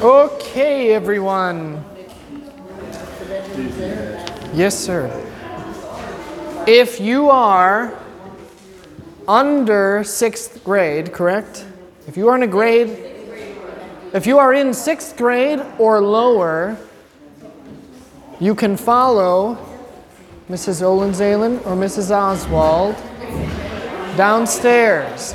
Okay, everyone. Yes, sir. If you are under sixth grade, correct? If you are in a grade, if you are in sixth grade or lower, you can follow Mrs. Olenzalen or Mrs. Oswald downstairs.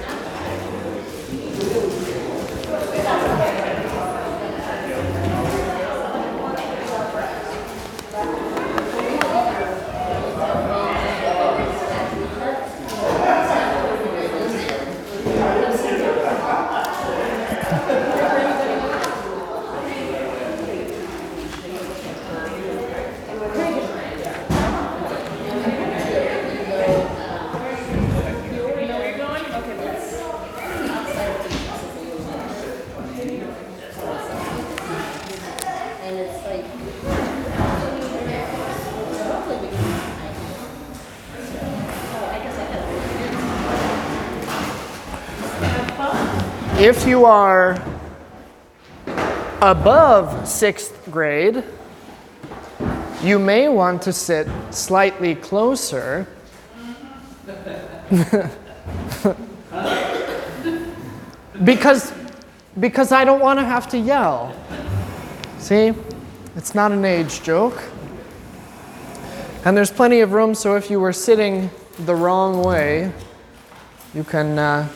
If you are above sixth grade, you may want to sit slightly closer. because, because I don't want to have to yell. See? It's not an age joke. And there's plenty of room, so if you were sitting the wrong way, you can uh,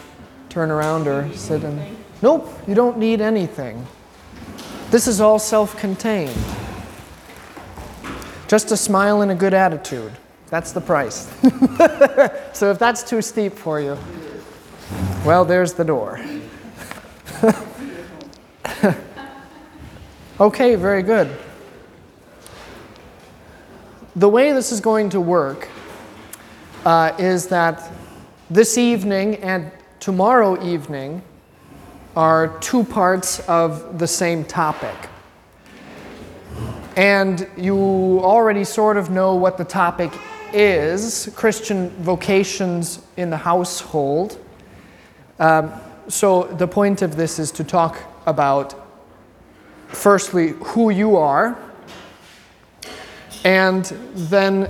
turn around or sit in. Nope, you don't need anything. This is all self contained. Just a smile and a good attitude. That's the price. so if that's too steep for you, well, there's the door. okay, very good. The way this is going to work uh, is that this evening and tomorrow evening are two parts of the same topic. And you already sort of know what the topic is Christian vocations in the household. Um, so, the point of this is to talk about, firstly, who you are, and then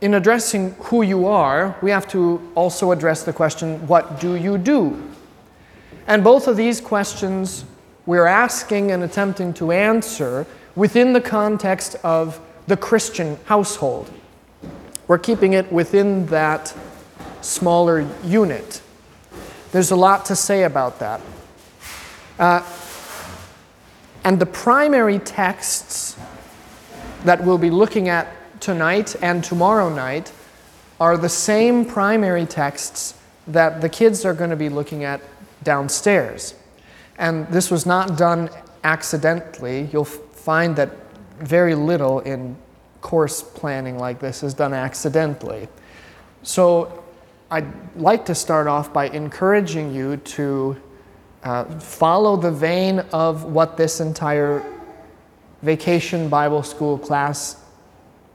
in addressing who you are, we have to also address the question, what do you do? And both of these questions we're asking and attempting to answer within the context of the Christian household. We're keeping it within that smaller unit. There's a lot to say about that. Uh, and the primary texts that we'll be looking at tonight and tomorrow night are the same primary texts that the kids are going to be looking at downstairs. And this was not done accidentally. You'll find that very little in course planning like this is done accidentally. So I'd like to start off by encouraging you to uh, follow the vein of what this entire vacation Bible school class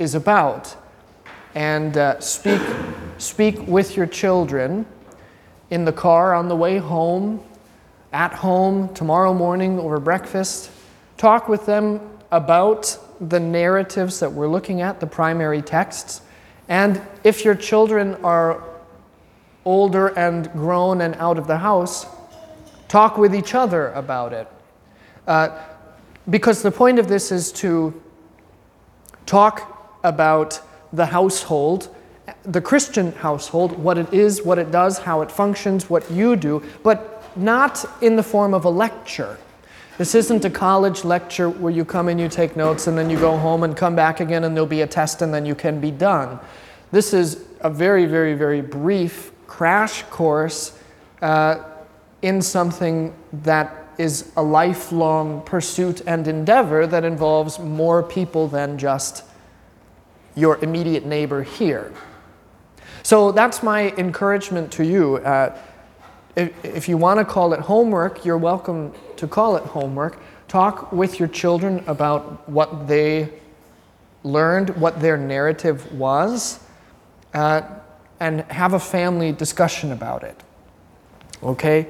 is about and uh, speak, speak with your children in the car on the way home, at home, tomorrow morning over breakfast. Talk with them about the narratives that we're looking at, the primary texts. And if your children are older and grown and out of the house, talk with each other about it. Uh, because the point of this is to talk about the household, the Christian household, what it is, what it does, how it functions, what you do, but not in the form of a lecture. This isn't a college lecture where you come and you take notes and then you go home and come back again and there'll be a test and then you can be done. This is a very, very, very brief crash course uh, in something that is a lifelong pursuit and endeavor that involves more people than just your immediate neighbor here. So that's my encouragement to you. Uh, if, if you want to call it homework, you're welcome to call it homework. Talk with your children about what they learned, what their narrative was, uh, and have a family discussion about it. Okay?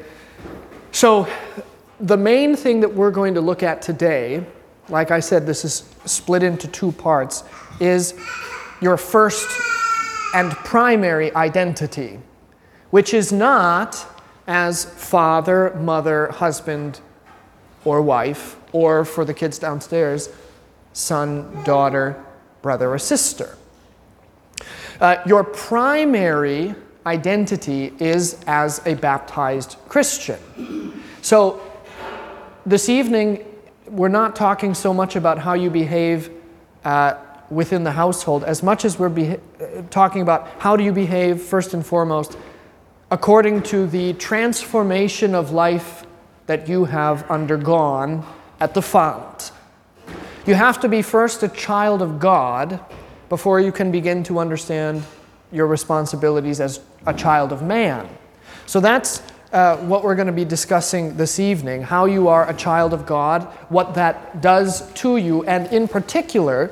So, the main thing that we're going to look at today, like I said, this is split into two parts, is your first and primary identity, which is not as father, mother, husband, or wife, or for the kids downstairs, son, daughter, brother, or sister. Uh, your primary identity is as a baptized Christian. So, this evening, we're not talking so much about how you behave uh, within the household as much as we're uh, talking about how do you behave, first and foremost, according to the transformation of life that you have undergone at the font. You have to be first a child of God before you can begin to understand your responsibilities as a child of man. So that's uh, what we're going to be discussing this evening how you are a child of God, what that does to you, and in particular,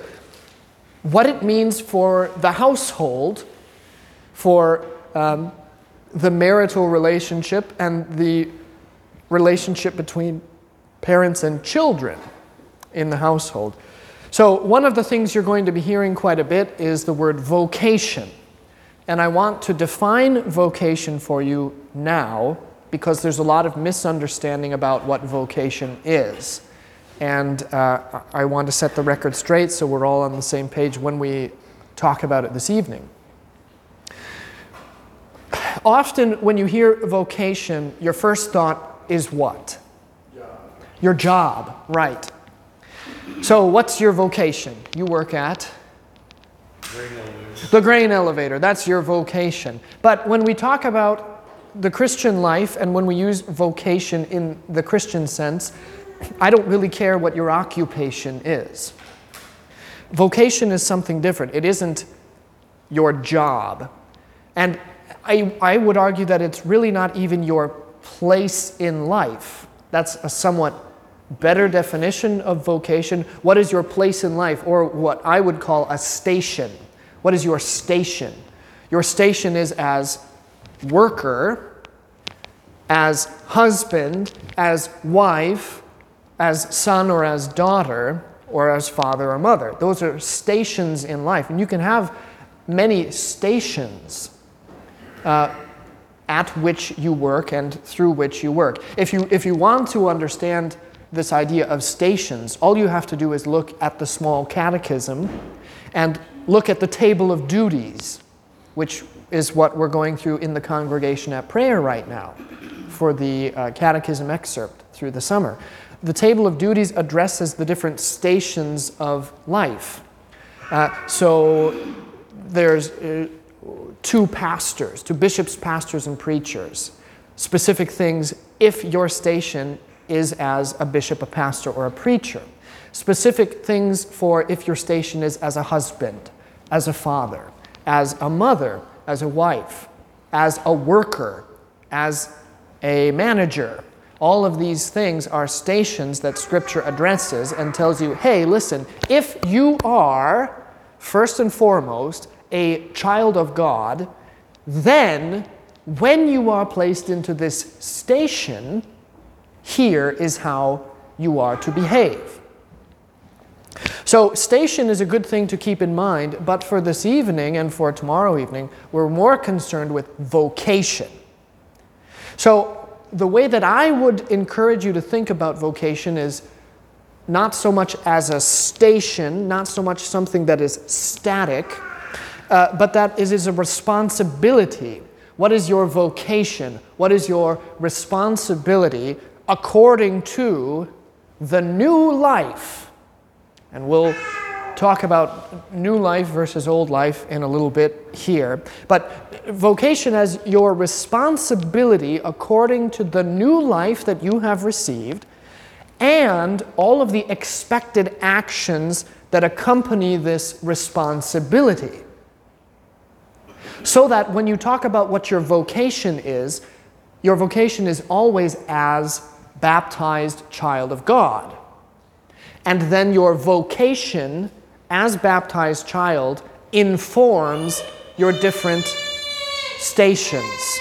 what it means for the household, for um, the marital relationship, and the relationship between parents and children in the household. So, one of the things you're going to be hearing quite a bit is the word vocation. And I want to define vocation for you now because there's a lot of misunderstanding about what vocation is. And uh, I want to set the record straight so we're all on the same page when we talk about it this evening. Often, when you hear vocation, your first thought is what? Job. Your job, right. So, what's your vocation? You work at? Grain the grain elevator. That's your vocation. But when we talk about the Christian life and when we use vocation in the Christian sense, I don't really care what your occupation is. Vocation is something different. It isn't your job. And I, I would argue that it's really not even your place in life. That's a somewhat better definition of vocation. What is your place in life, or what I would call a station? What is your station? Your station is as worker, as husband, as wife, as son or as daughter, or as father or mother. Those are stations in life. And you can have many stations uh, at which you work and through which you work. If you, if you want to understand this idea of stations, all you have to do is look at the small catechism and look at the table of duties, which is what we're going through in the congregation at prayer right now for the uh, catechism excerpt through the summer. The table of duties addresses the different stations of life. Uh, so there's uh, two pastors, two bishops, pastors, and preachers. Specific things if your station is as a bishop, a pastor, or a preacher. Specific things for if your station is as a husband, as a father, as a mother, as a wife, as a worker, as a manager. All of these things are stations that Scripture addresses and tells you hey, listen, if you are, first and foremost, a child of God, then when you are placed into this station, here is how you are to behave. So, station is a good thing to keep in mind, but for this evening and for tomorrow evening, we're more concerned with vocation. So, the way that I would encourage you to think about vocation is not so much as a station, not so much something that is static, uh, but that is, is a responsibility. What is your vocation? What is your responsibility according to the new life? And we'll talk about new life versus old life in a little bit here. But vocation as your responsibility according to the new life that you have received and all of the expected actions that accompany this responsibility. So that when you talk about what your vocation is, your vocation is always as baptized child of God. And then your vocation as baptized child informs your different stations.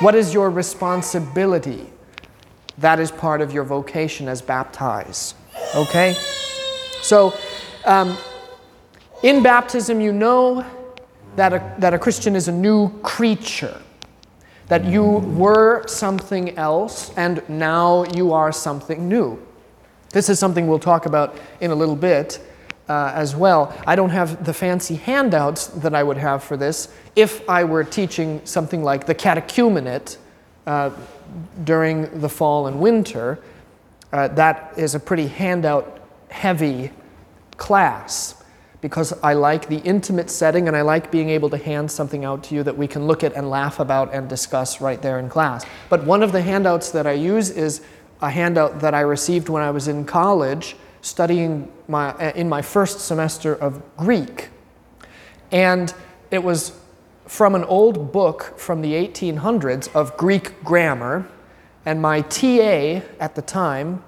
What is your responsibility? That is part of your vocation as baptized. Okay? So, um, in baptism, you know that a, that a Christian is a new creature, that you were something else and now you are something new. This is something we'll talk about in a little bit uh, as well. I don't have the fancy handouts that I would have for this if I were teaching something like the catechumenate uh, during the fall and winter. Uh, that is a pretty handout heavy class because I like the intimate setting and I like being able to hand something out to you that we can look at and laugh about and discuss right there in class. But one of the handouts that I use is a handout that I received when I was in college studying my, in my first semester of Greek. And it was from an old book from the 1800s of Greek grammar. And my TA at the time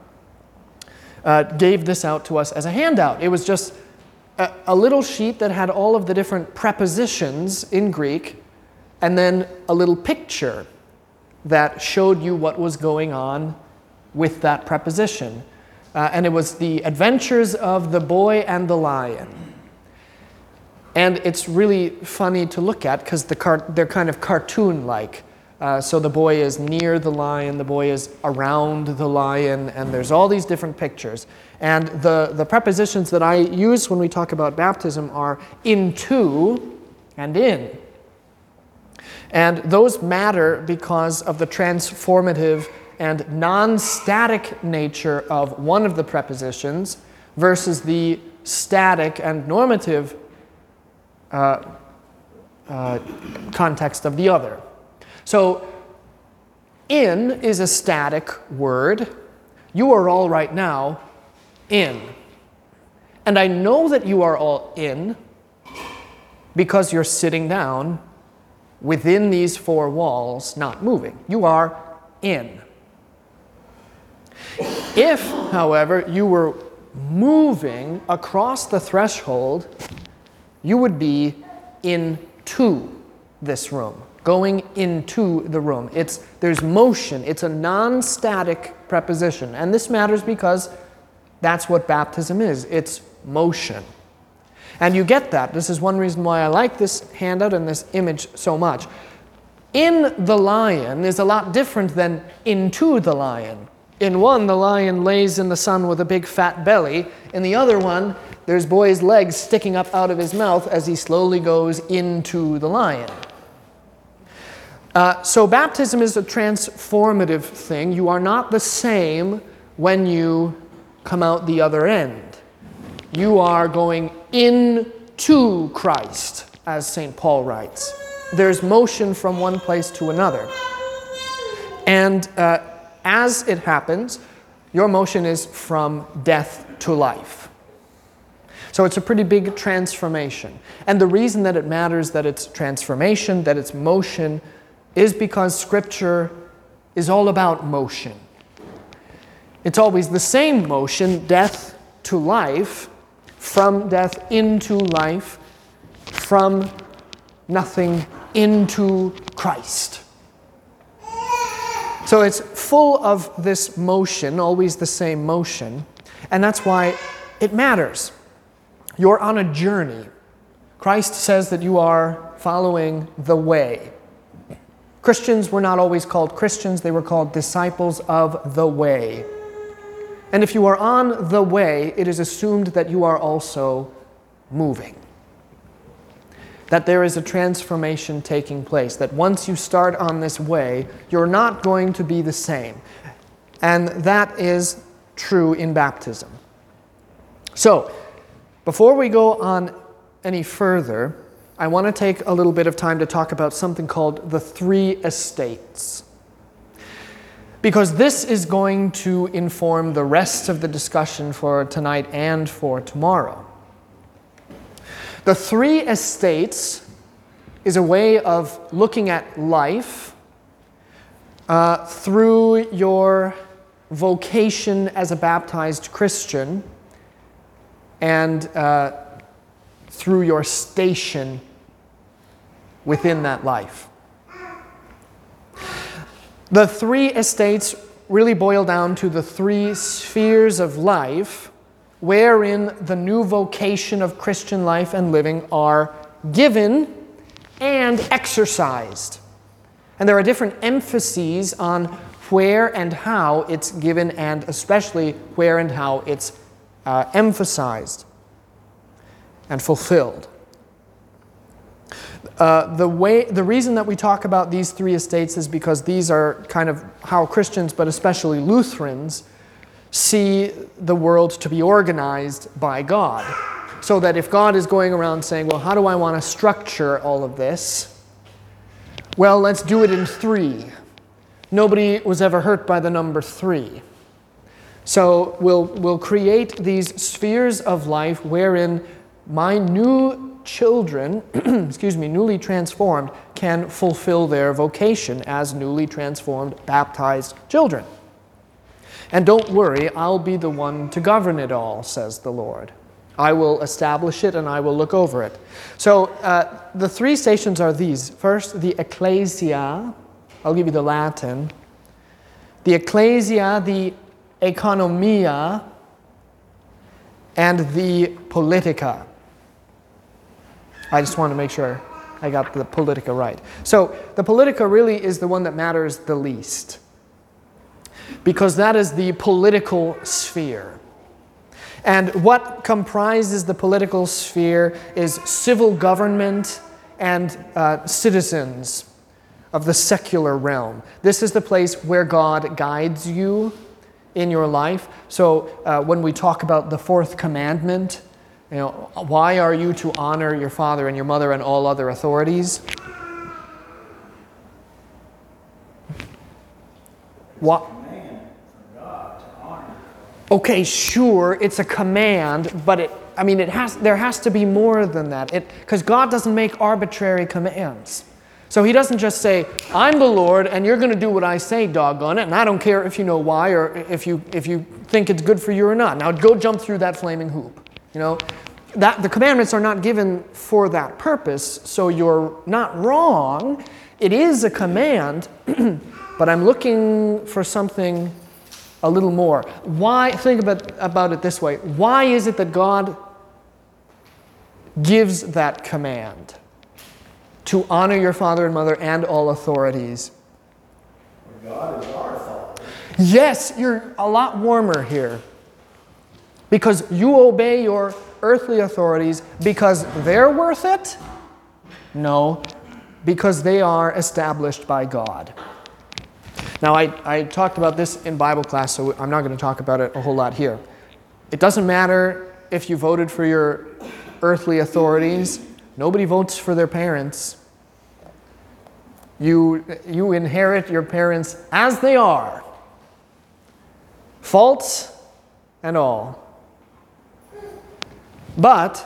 uh, gave this out to us as a handout. It was just a, a little sheet that had all of the different prepositions in Greek, and then a little picture that showed you what was going on with that preposition. Uh, and it was the adventures of the boy and the lion. And it's really funny to look at because the car- they're kind of cartoon like. Uh, so the boy is near the lion, the boy is around the lion, and there's all these different pictures. And the, the prepositions that I use when we talk about baptism are into and in. And those matter because of the transformative and non static nature of one of the prepositions versus the static and normative uh, uh, context of the other. So, in is a static word. You are all right now in. And I know that you are all in because you're sitting down within these four walls, not moving. You are in. If, however, you were moving across the threshold, you would be into this room, going into the room. It's, there's motion, it's a non static preposition. And this matters because that's what baptism is it's motion. And you get that. This is one reason why I like this handout and this image so much. In the lion is a lot different than into the lion. In one, the lion lays in the sun with a big fat belly. In the other one, there's boy's legs sticking up out of his mouth as he slowly goes into the lion. Uh, so, baptism is a transformative thing. You are not the same when you come out the other end. You are going into Christ, as St. Paul writes. There's motion from one place to another. And uh, as it happens, your motion is from death to life. So it's a pretty big transformation. And the reason that it matters that it's transformation, that it's motion, is because Scripture is all about motion. It's always the same motion, death to life, from death into life, from nothing into Christ. So it's full of this motion, always the same motion, and that's why it matters. You're on a journey. Christ says that you are following the way. Christians were not always called Christians, they were called disciples of the way. And if you are on the way, it is assumed that you are also moving. That there is a transformation taking place, that once you start on this way, you're not going to be the same. And that is true in baptism. So, before we go on any further, I want to take a little bit of time to talk about something called the three estates because this is going to inform the rest of the discussion for tonight and for tomorrow. The three estates is a way of looking at life uh, through your vocation as a baptized Christian and uh, through your station within that life. The three estates really boil down to the three spheres of life wherein the new vocation of Christian life and living are given and exercised. And there are different emphases on where and how it's given, and especially where and how it's uh, emphasized and fulfilled. Uh, the, way, the reason that we talk about these three estates is because these are kind of how Christians, but especially Lutherans, see the world to be organized by God. So that if God is going around saying, well, how do I want to structure all of this? Well, let's do it in three. Nobody was ever hurt by the number three. So we'll, we'll create these spheres of life wherein my new children, excuse me, newly transformed, can fulfill their vocation as newly transformed, baptized children. And don't worry, I'll be the one to govern it all, says the Lord. I will establish it and I will look over it. So uh, the three stations are these. First, the ecclesia. I'll give you the Latin. The ecclesia, the economia, and the politica. I just want to make sure I got the politica right. So the politica really is the one that matters the least because that is the political sphere. And what comprises the political sphere is civil government and uh, citizens of the secular realm. This is the place where God guides you in your life. So uh, when we talk about the fourth commandment, you know, why are you to honor your father and your mother and all other authorities? What? Okay, sure, it's a command, but it, I mean, it has, there has to be more than that. Because God doesn't make arbitrary commands. So he doesn't just say, I'm the Lord and you're going to do what I say, doggone it, and I don't care if you know why or if you, if you think it's good for you or not. Now go jump through that flaming hoop. You know, that, the commandments are not given for that purpose, so you're not wrong. It is a command, but I'm looking for something a little more. Why, think about, about it this way why is it that God gives that command? to honor your father and mother and all authorities. God is our Father. Yes, you're a lot warmer here. Because you obey your earthly authorities because they're worth it? No, because they are established by God. Now, I, I talked about this in Bible class, so I'm not going to talk about it a whole lot here. It doesn't matter if you voted for your earthly authorities Nobody votes for their parents. You, you inherit your parents as they are, faults and all. But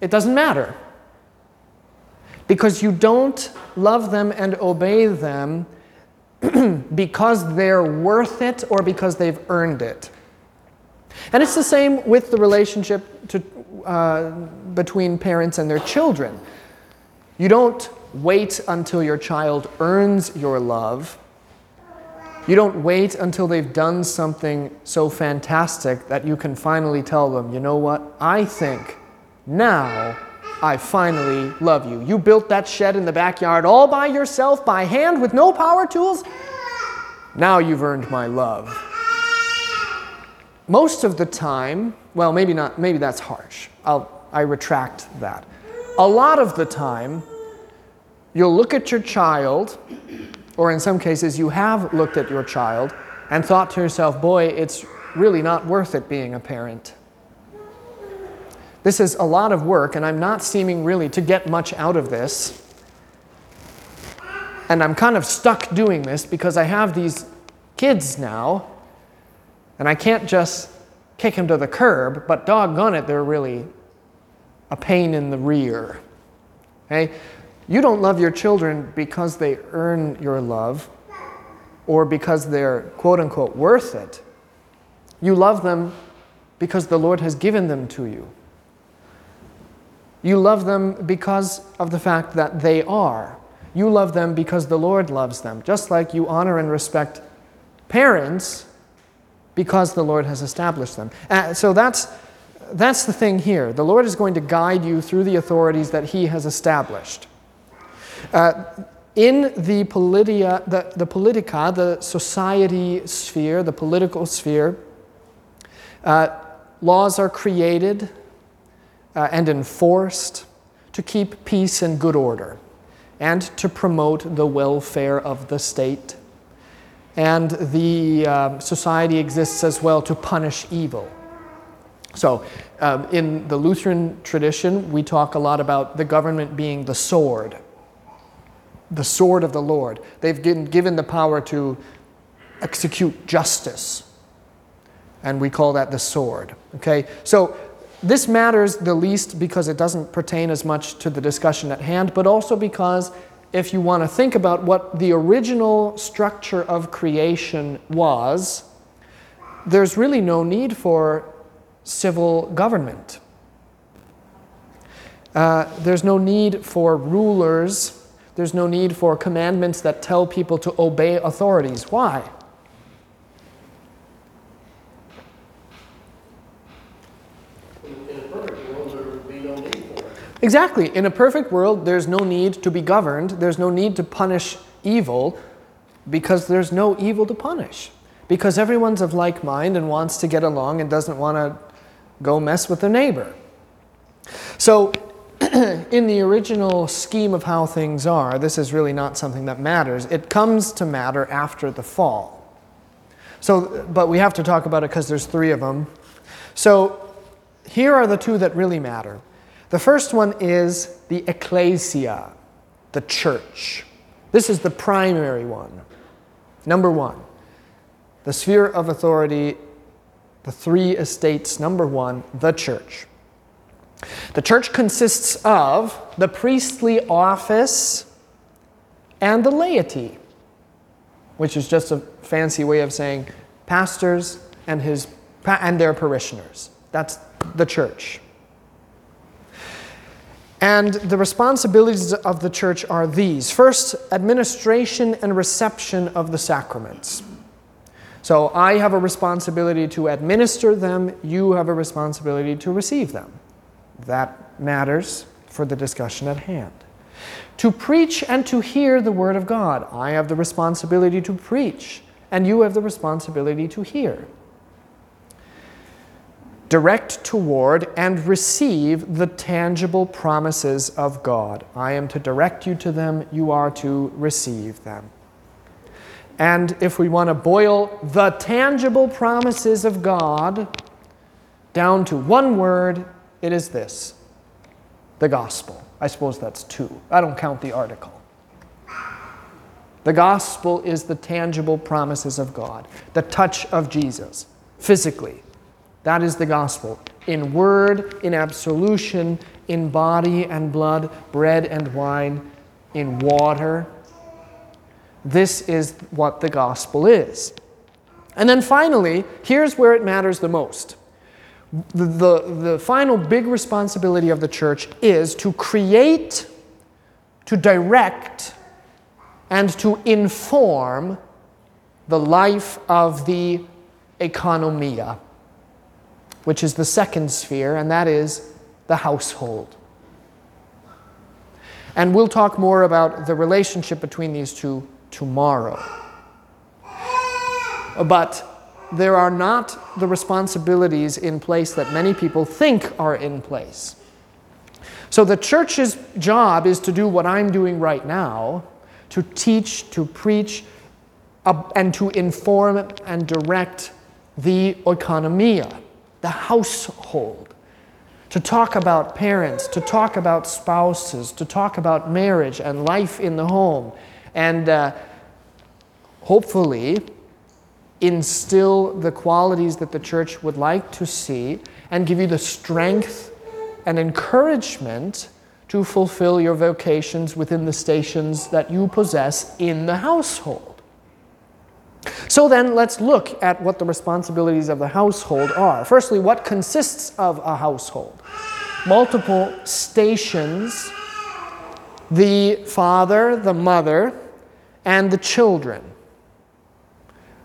it doesn't matter because you don't love them and obey them because they're worth it or because they've earned it. And it's the same with the relationship to, uh, between parents and their children. You don't wait until your child earns your love. You don't wait until they've done something so fantastic that you can finally tell them, you know what, I think now I finally love you. You built that shed in the backyard all by yourself, by hand, with no power tools. Now you've earned my love. Most of the time, well, maybe not, maybe that's harsh. I'll, I retract that. A lot of the time, you'll look at your child, or in some cases, you have looked at your child and thought to yourself, boy, it's really not worth it being a parent. This is a lot of work, and I'm not seeming really to get much out of this. And I'm kind of stuck doing this because I have these kids now, and I can't just kick them to the curb, but doggone it, they're really a pain in the rear. Okay? You don't love your children because they earn your love or because they're quote unquote worth it. You love them because the Lord has given them to you. You love them because of the fact that they are. You love them because the Lord loves them, just like you honor and respect parents because the Lord has established them. Uh, so that's, that's the thing here. The Lord is going to guide you through the authorities that He has established. Uh, in the, politia, the, the politica, the society sphere, the political sphere, uh, laws are created uh, and enforced to keep peace and good order and to promote the welfare of the state. And the uh, society exists as well to punish evil. So, um, in the Lutheran tradition, we talk a lot about the government being the sword, the sword of the Lord. They've given the power to execute justice, and we call that the sword. Okay? So, this matters the least because it doesn't pertain as much to the discussion at hand, but also because if you want to think about what the original structure of creation was, there's really no need for civil government. Uh, there's no need for rulers. There's no need for commandments that tell people to obey authorities. Why? Exactly. In a perfect world, there's no need to be governed, there's no need to punish evil because there's no evil to punish. Because everyone's of like mind and wants to get along and doesn't want to go mess with their neighbor. So, in the original scheme of how things are, this is really not something that matters. It comes to matter after the fall. So, but we have to talk about it because there's three of them. So, here are the two that really matter. The first one is the ecclesia, the church. This is the primary one. Number one, the sphere of authority, the three estates. Number one, the church. The church consists of the priestly office and the laity, which is just a fancy way of saying pastors and, his, and their parishioners. That's the church. And the responsibilities of the church are these first, administration and reception of the sacraments. So I have a responsibility to administer them, you have a responsibility to receive them. That matters for the discussion at hand. To preach and to hear the Word of God. I have the responsibility to preach, and you have the responsibility to hear direct toward and receive the tangible promises of God. I am to direct you to them, you are to receive them. And if we want to boil the tangible promises of God down to one word, it is this the gospel. I suppose that's two. I don't count the article. The gospel is the tangible promises of God, the touch of Jesus, physically, that is the gospel. In word, in absolution, in body and blood, bread and wine, in water. This is what the gospel is. And then finally, here's where it matters the most. The, the, the, final big responsibility of the church is to create, to direct, and to inform the life of the economia which is the second sphere, and that is the household. And we'll talk more about the relationship between these two tomorrow. But there are not the responsibilities in place that many people think are in place. So the church's job is to do what I'm doing right now to teach, to preach, and to inform and direct the oikonomia the household, to talk about parents, to talk about spouses, to talk about marriage and life in the home, and uh, hopefully instill the qualities that the church would like to see and give you the strength and encouragement to fulfill your vocations within the stations that you possess in the household. So then let's look at what the responsibilities of the household are. Firstly, what consists of a household? Multiple stations the father, the mother, and the children.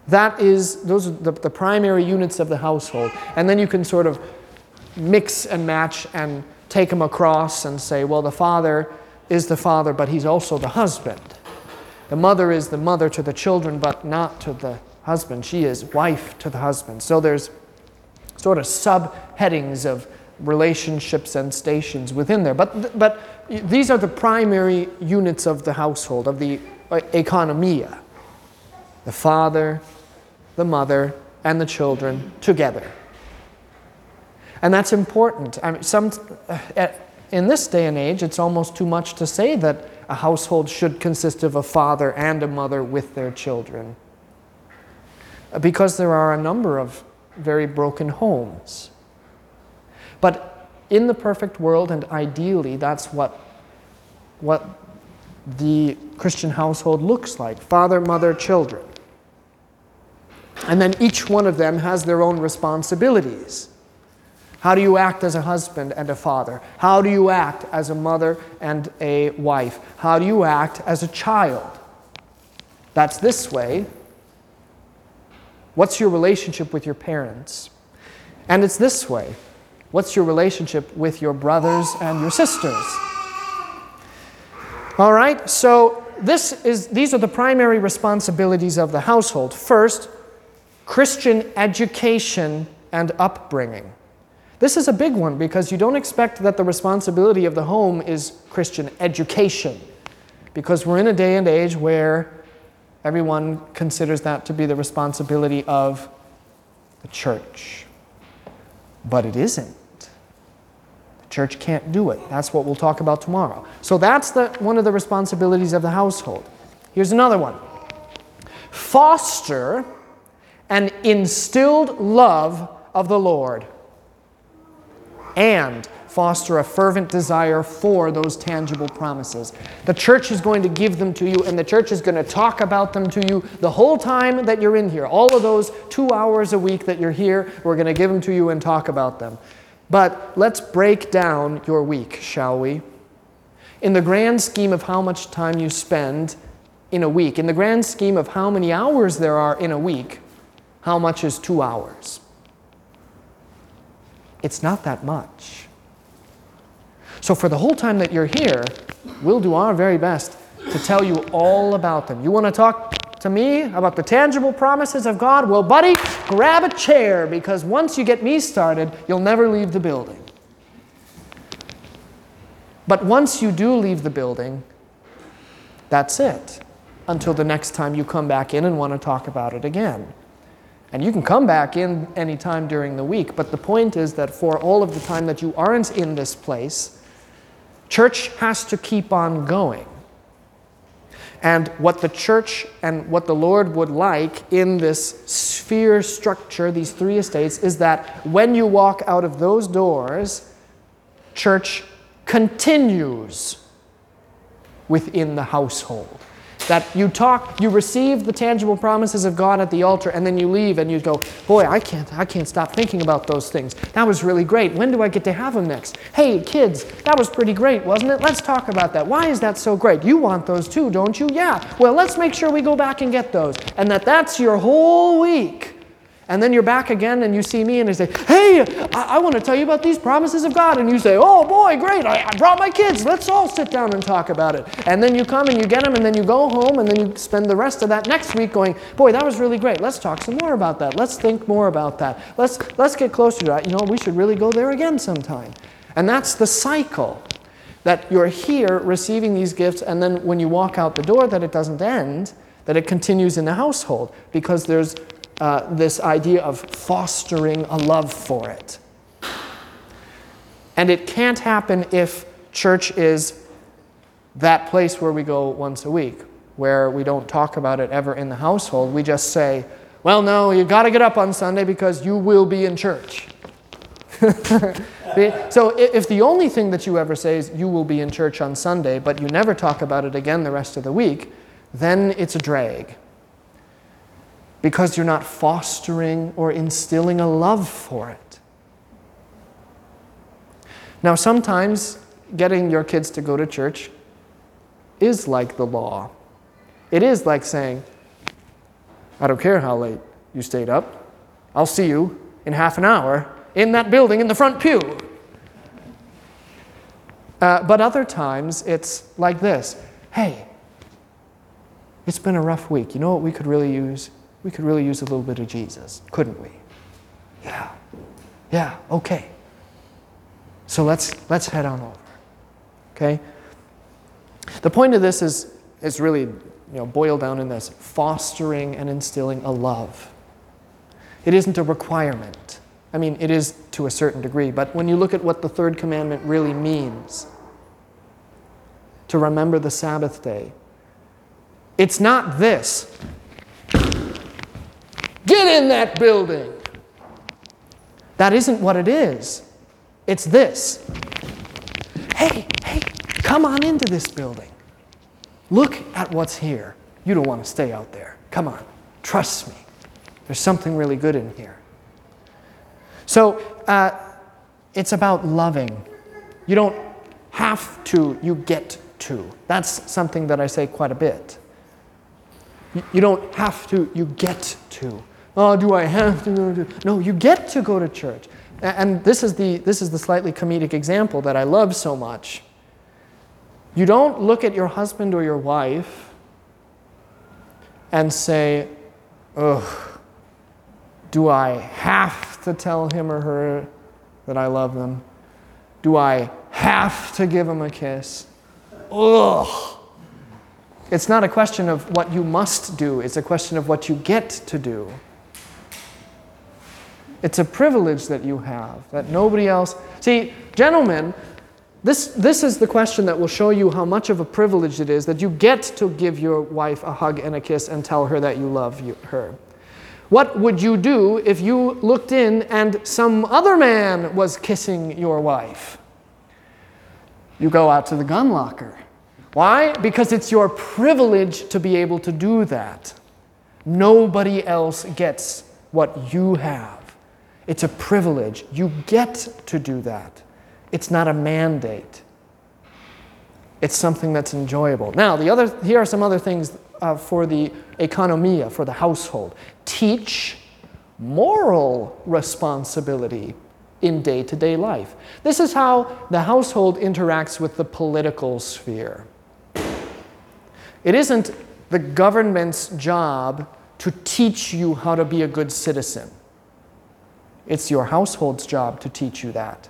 that is, those are the, the primary units of the household. And then you can sort of mix and match and take them across and say, well, the father is the father, but he's also the husband. The mother is the mother to the children, but not to the husband. She is wife to the husband. So there's sort of subheadings of relationships and stations within there. But, but these are the primary units of the household, of the economia the father, the mother, and the children together. And that's important. I mean, some, uh, in this day and age, it's almost too much to say that a household should consist of a father and a mother with their children. Because there are a number of very broken homes. But in the perfect world, and ideally, that's what, what the Christian household looks like father, mother, children. And then each one of them has their own responsibilities. How do you act as a husband and a father? How do you act as a mother and a wife? How do you act as a child? That's this way. What's your relationship with your parents? And it's this way. What's your relationship with your brothers and your sisters? All right, so this is, these are the primary responsibilities of the household. First, Christian education and upbringing. This is a big one because you don't expect that the responsibility of the home is Christian education. Because we're in a day and age where everyone considers that to be the responsibility of the church. But it isn't The church can't do it. That's what we'll talk about tomorrow. So that's the, one of the responsibilities of the household. Here's another one foster an instilled love of the Lord and foster a fervent desire for those tangible promises. The church is going to give them to you, and the church is going to talk about them to you the whole time that you're in here. All of those two hours a week that you're here, we're going to give them to you and talk about them. But let's break down your week, shall we? In the grand scheme of how much time you spend in a week, in the grand scheme of how many hours there are in a week, how much is two hours? It's not that much. So, for the whole time that you're here, we'll do our very best to tell you all about them. You want to talk to me about the tangible promises of God? Well, buddy, grab a chair because once you get me started, you'll never leave the building. But once you do leave the building, that's it until the next time you come back in and want to talk about it again. And you can come back in any time during the week, but the point is that for all of the time that you aren't in this place, church has to keep on going. And what the church and what the Lord would like in this sphere structure, these three estates, is that when you walk out of those doors, church continues within the household. That you talk, you receive the tangible promises of God at the altar, and then you leave and you go, Boy, I can't, I can't stop thinking about those things. That was really great. When do I get to have them next? Hey, kids, that was pretty great, wasn't it? Let's talk about that. Why is that so great? You want those too, don't you? Yeah. Well, let's make sure we go back and get those. And that that's your whole week. And then you're back again and you see me and I say, Hey, I, I want to tell you about these promises of God. And you say, Oh boy, great, I, I brought my kids. Let's all sit down and talk about it. And then you come and you get them and then you go home and then you spend the rest of that next week going, Boy, that was really great. Let's talk some more about that. Let's think more about that. Let's, let's get closer to that. You know, we should really go there again sometime. And that's the cycle that you're here receiving these gifts, and then when you walk out the door, that it doesn't end, that it continues in the household because there's uh, this idea of fostering a love for it. And it can't happen if church is that place where we go once a week, where we don't talk about it ever in the household. We just say, well, no, you've got to get up on Sunday because you will be in church. so if the only thing that you ever say is you will be in church on Sunday, but you never talk about it again the rest of the week, then it's a drag because you're not fostering or instilling a love for it. Now, sometimes getting your kids to go to church is like the law. It is like saying, I don't care how late you stayed up. I'll see you in half an hour in that building in the front pew. Uh, but other times it's like this Hey, it's been a rough week. You know what we could really use? We could really use a little bit of Jesus, couldn't we? Yeah. Yeah, okay. So let's, let's head on over. Okay? The point of this is, is really you know, boiled down in this fostering and instilling a love. It isn't a requirement. I mean, it is to a certain degree, but when you look at what the third commandment really means, to remember the Sabbath day, it's not this. Get in that building. That isn't what it is. It's this. Hey, hey, come on into this building. Look at what's here. You don't want to stay out there. Come on, trust me. There's something really good in here. So uh, it's about loving. You don't have to, you get to. That's something that I say quite a bit. You, don't have to, you get to. Oh, do I have to go to? No, you get to go to church. And this is the, this is the slightly comedic example that I love so much. You don't look at your husband or your wife and say, ugh, do I have to tell him or her that I love them? Do I have to give him a kiss? Ugh. It's not a question of what you must do, it's a question of what you get to do. It's a privilege that you have that nobody else. See, gentlemen, this, this is the question that will show you how much of a privilege it is that you get to give your wife a hug and a kiss and tell her that you love you, her. What would you do if you looked in and some other man was kissing your wife? You go out to the gun locker. Why? Because it's your privilege to be able to do that. Nobody else gets what you have. It's a privilege. You get to do that. It's not a mandate. It's something that's enjoyable. Now, the other, here are some other things uh, for the economia, for the household. Teach moral responsibility in day to day life. This is how the household interacts with the political sphere. It isn't the government's job to teach you how to be a good citizen. It's your household's job to teach you that.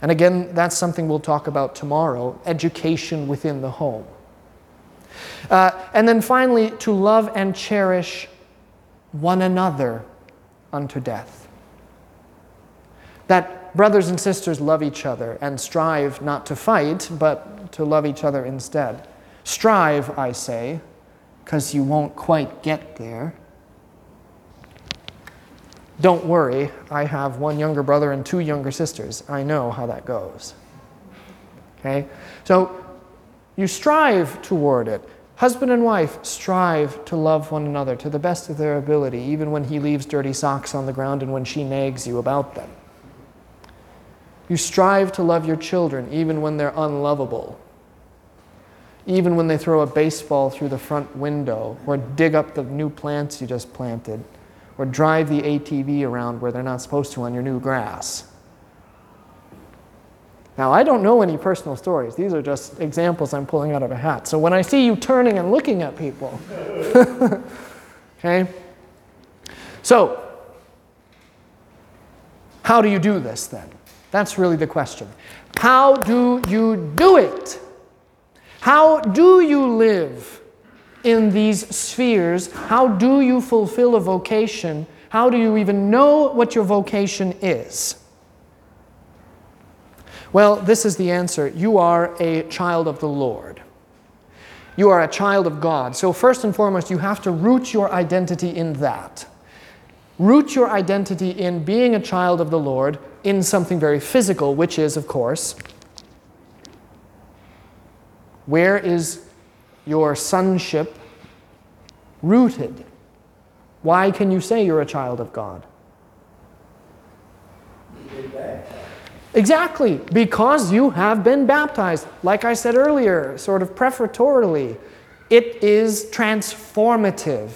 And again, that's something we'll talk about tomorrow education within the home. Uh, and then finally, to love and cherish one another unto death. That brothers and sisters love each other and strive not to fight, but to love each other instead. Strive, I say, because you won't quite get there. Don't worry, I have one younger brother and two younger sisters. I know how that goes. Okay? So you strive toward it. Husband and wife strive to love one another to the best of their ability, even when he leaves dirty socks on the ground and when she nags you about them. You strive to love your children even when they're unlovable, even when they throw a baseball through the front window or dig up the new plants you just planted or drive the ATV around where they're not supposed to on your new grass. Now, I don't know any personal stories. These are just examples I'm pulling out of a hat. So when I see you turning and looking at people, okay? So, how do you do this then? That's really the question. How do you do it? How do you live in these spheres? How do you fulfill a vocation? How do you even know what your vocation is? Well, this is the answer. You are a child of the Lord. You are a child of God. So, first and foremost, you have to root your identity in that. Root your identity in being a child of the Lord in something very physical, which is, of course, where is your sonship rooted? Why can you say you're a child of God? Exactly, because you have been baptized. Like I said earlier, sort of prefatory, it is transformative.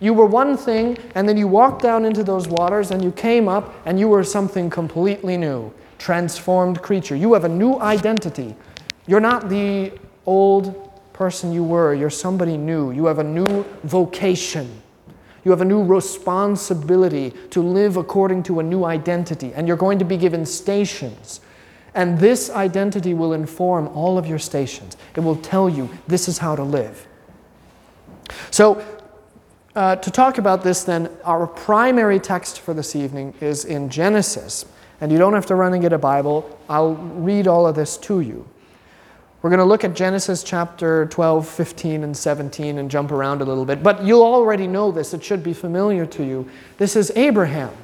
You were one thing, and then you walked down into those waters, and you came up, and you were something completely new, transformed creature. You have a new identity. You're not the old person you were, you're somebody new. You have a new vocation. You have a new responsibility to live according to a new identity, and you're going to be given stations. And this identity will inform all of your stations. It will tell you this is how to live. So, uh, to talk about this, then, our primary text for this evening is in Genesis. And you don't have to run and get a Bible, I'll read all of this to you. We're going to look at Genesis chapter 12, 15, and 17 and jump around a little bit. But you'll already know this, it should be familiar to you. This is Abraham.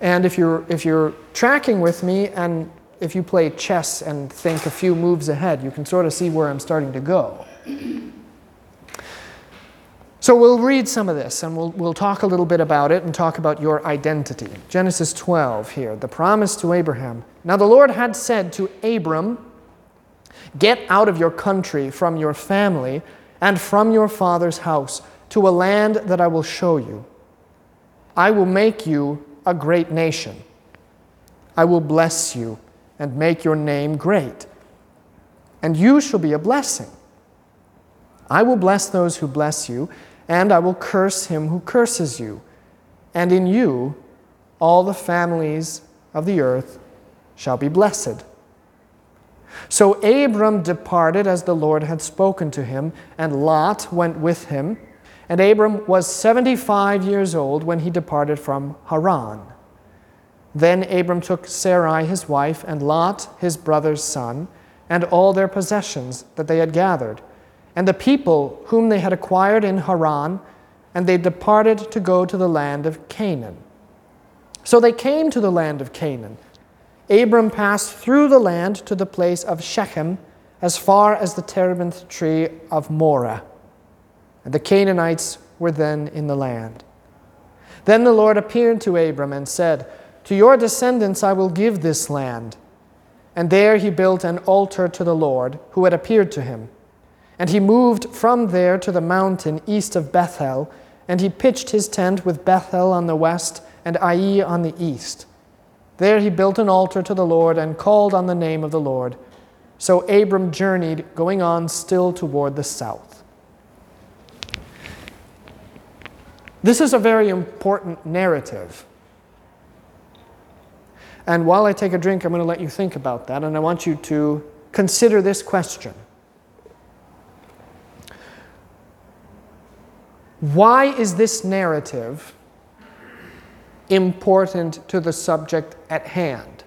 And if you're, if you're tracking with me and if you play chess and think a few moves ahead, you can sort of see where I'm starting to go. So we'll read some of this and we'll, we'll talk a little bit about it and talk about your identity. Genesis 12 here, the promise to Abraham. Now the Lord had said to Abram, Get out of your country, from your family, and from your father's house, to a land that I will show you. I will make you a great nation. I will bless you and make your name great, and you shall be a blessing. I will bless those who bless you, and I will curse him who curses you. And in you all the families of the earth shall be blessed. So Abram departed as the Lord had spoken to him, and Lot went with him. And Abram was 75 years old when he departed from Haran. Then Abram took Sarai his wife, and Lot his brother's son, and all their possessions that they had gathered, and the people whom they had acquired in Haran, and they departed to go to the land of Canaan. So they came to the land of Canaan. Abram passed through the land to the place of Shechem, as far as the terebinth tree of Moreh. And the Canaanites were then in the land. Then the Lord appeared to Abram and said, To your descendants I will give this land. And there he built an altar to the Lord, who had appeared to him. And he moved from there to the mountain east of Bethel, and he pitched his tent with Bethel on the west and Ai on the east. There he built an altar to the Lord and called on the name of the Lord. So Abram journeyed, going on still toward the south. This is a very important narrative. And while I take a drink, I'm going to let you think about that, and I want you to consider this question Why is this narrative important to the subject at hand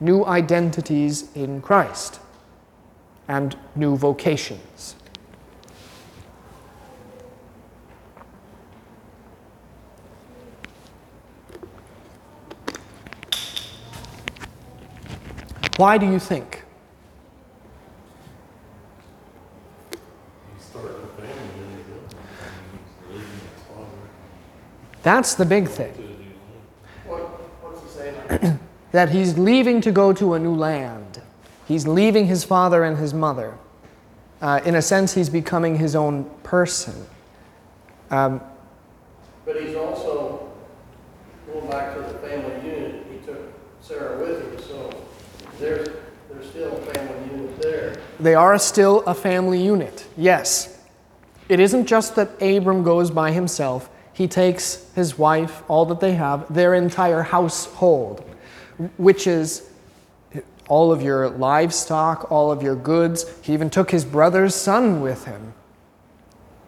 new identities in Christ and new vocations. Why do you think? That's the big thing. What, what's he saying? That he's leaving to go to a new land. He's leaving his father and his mother. Uh, in a sense, he's becoming his own person. Um, But he's also, going back to the family unit, he took Sarah with him, so there's, there's still a family unit there. they are still a family unit, yes. It isn't just that Abram goes by himself, he takes his wife, all that they have, their entire household, which is all of your livestock, all of your goods. He even took his brother's son with him,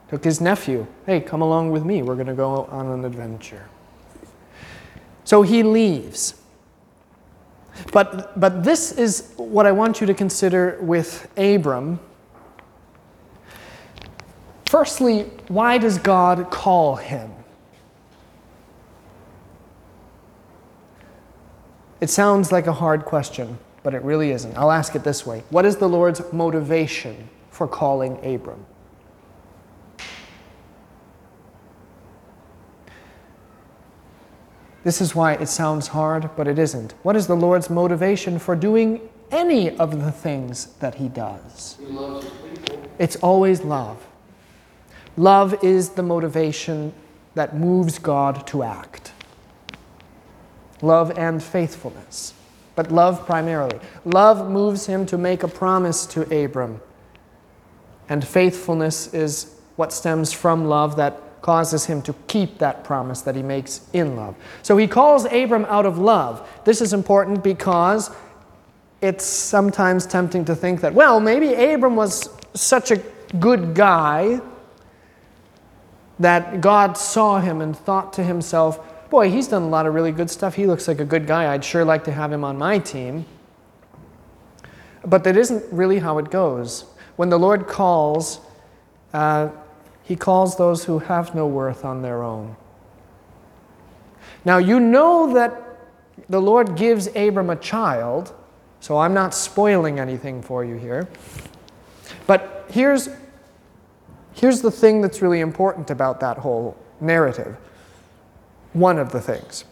took his nephew. Hey, come along with me, we're going to go on an adventure. So he leaves. But, but this is what I want you to consider with Abram. Firstly, why does God call him? It sounds like a hard question, but it really isn't. I'll ask it this way What is the Lord's motivation for calling Abram? This is why it sounds hard, but it isn't. What is the Lord's motivation for doing any of the things that He does? He loves his people. It's always love. Love is the motivation that moves God to act. Love and faithfulness, but love primarily. Love moves him to make a promise to Abram, and faithfulness is what stems from love that causes him to keep that promise that he makes in love. So he calls Abram out of love. This is important because it's sometimes tempting to think that, well, maybe Abram was such a good guy that God saw him and thought to himself, boy, he's done a lot of really good stuff. He looks like a good guy. I'd sure like to have him on my team. But that isn't really how it goes. When the Lord calls, uh, he calls those who have no worth on their own. Now, you know that the Lord gives Abram a child, so I'm not spoiling anything for you here. But here's Here's the thing that's really important about that whole narrative. One of the things.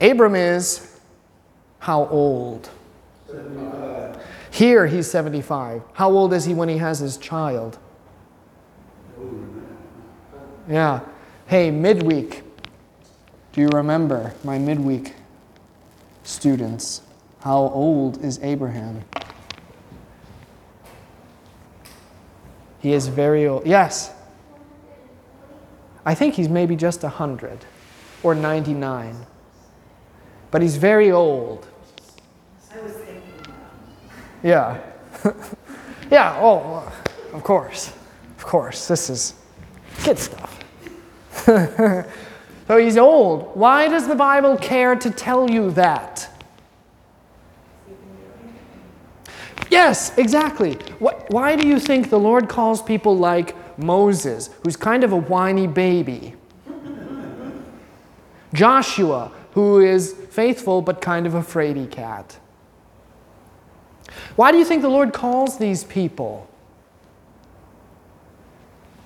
Abram is how old? 75. Here he's 75. How old is he when he has his child? Yeah. Hey, midweek. Do you remember my midweek students? How old is Abraham? He is very old. Yes. I think he's maybe just 100 or 99. But he's very old. Yeah. yeah, oh, uh, of course. Of course. This is kid stuff. so he's old. Why does the Bible care to tell you that? Yes, exactly. Why do you think the Lord calls people like Moses, who's kind of a whiny baby? Joshua, who is faithful but kind of a fraidy cat? Why do you think the Lord calls these people?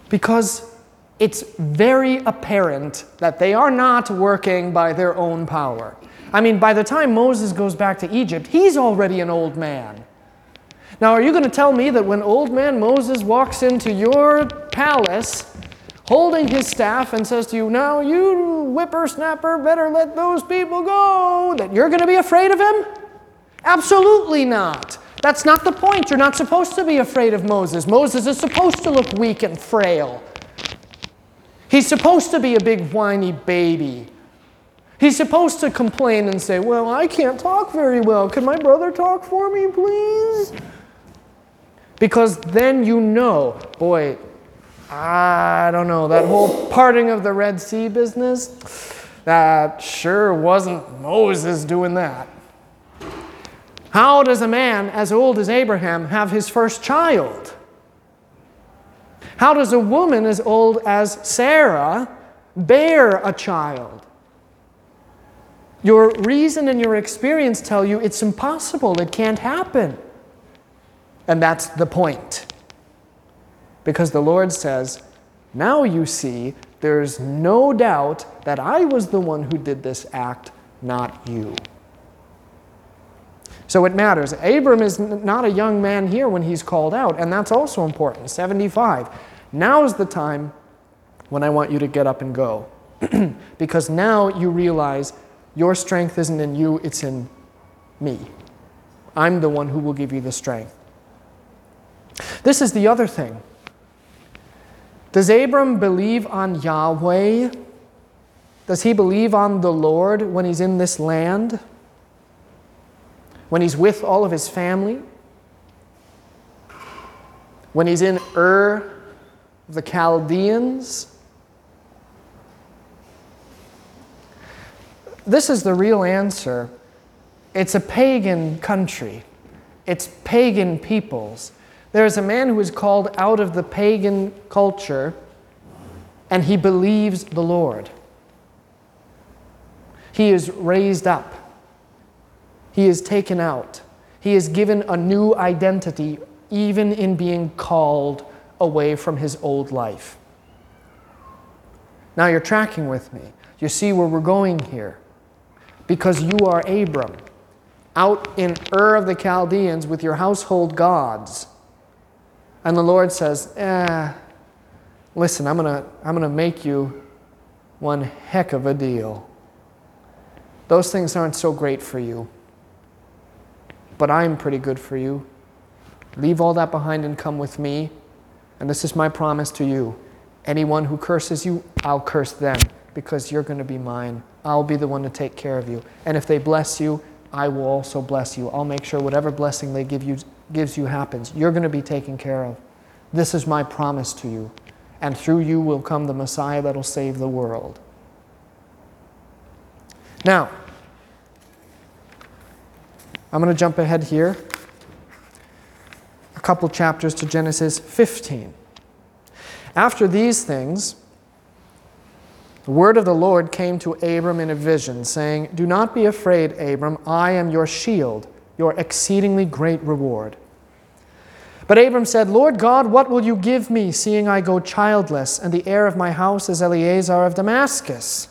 Because it's very apparent that they are not working by their own power. I mean, by the time Moses goes back to Egypt, he's already an old man. Now, are you going to tell me that when old man Moses walks into your palace holding his staff and says to you, Now, you whippersnapper, better let those people go, that you're going to be afraid of him? Absolutely not. That's not the point. You're not supposed to be afraid of Moses. Moses is supposed to look weak and frail. He's supposed to be a big whiny baby. He's supposed to complain and say, Well, I can't talk very well. Can my brother talk for me, please? Because then you know, boy, I don't know, that whole parting of the Red Sea business, that sure wasn't Moses doing that. How does a man as old as Abraham have his first child? How does a woman as old as Sarah bear a child? Your reason and your experience tell you it's impossible, it can't happen. And that's the point. Because the Lord says, Now you see, there's no doubt that I was the one who did this act, not you. So it matters. Abram is not a young man here when he's called out, and that's also important 75. Now is the time when I want you to get up and go. because now you realize your strength isn't in you, it's in me. I'm the one who will give you the strength. This is the other thing. Does Abram believe on Yahweh? Does he believe on the Lord when he's in this land? When he's with all of his family? When he's in Ur, of the Chaldeans? This is the real answer. It's a pagan country, it's pagan peoples. There is a man who is called out of the pagan culture and he believes the Lord. He is raised up. He is taken out. He is given a new identity, even in being called away from his old life. Now you're tracking with me. You see where we're going here. Because you are Abram, out in Ur of the Chaldeans with your household gods and the Lord says, eh, listen, I'm going to I'm going to make you one heck of a deal. Those things aren't so great for you, but I'm pretty good for you. Leave all that behind and come with me. And this is my promise to you. Anyone who curses you, I'll curse them because you're going to be mine. I'll be the one to take care of you. And if they bless you, I will also bless you. I'll make sure whatever blessing they give you gives you happens. You're going to be taken care of. This is my promise to you. And through you will come the Messiah that'll save the world. Now, I'm going to jump ahead here a couple chapters to Genesis 15. After these things, the word of the Lord came to Abram in a vision, saying, Do not be afraid, Abram, I am your shield, your exceedingly great reward. But Abram said, Lord God, what will you give me, seeing I go childless, and the heir of my house is Eliezer of Damascus?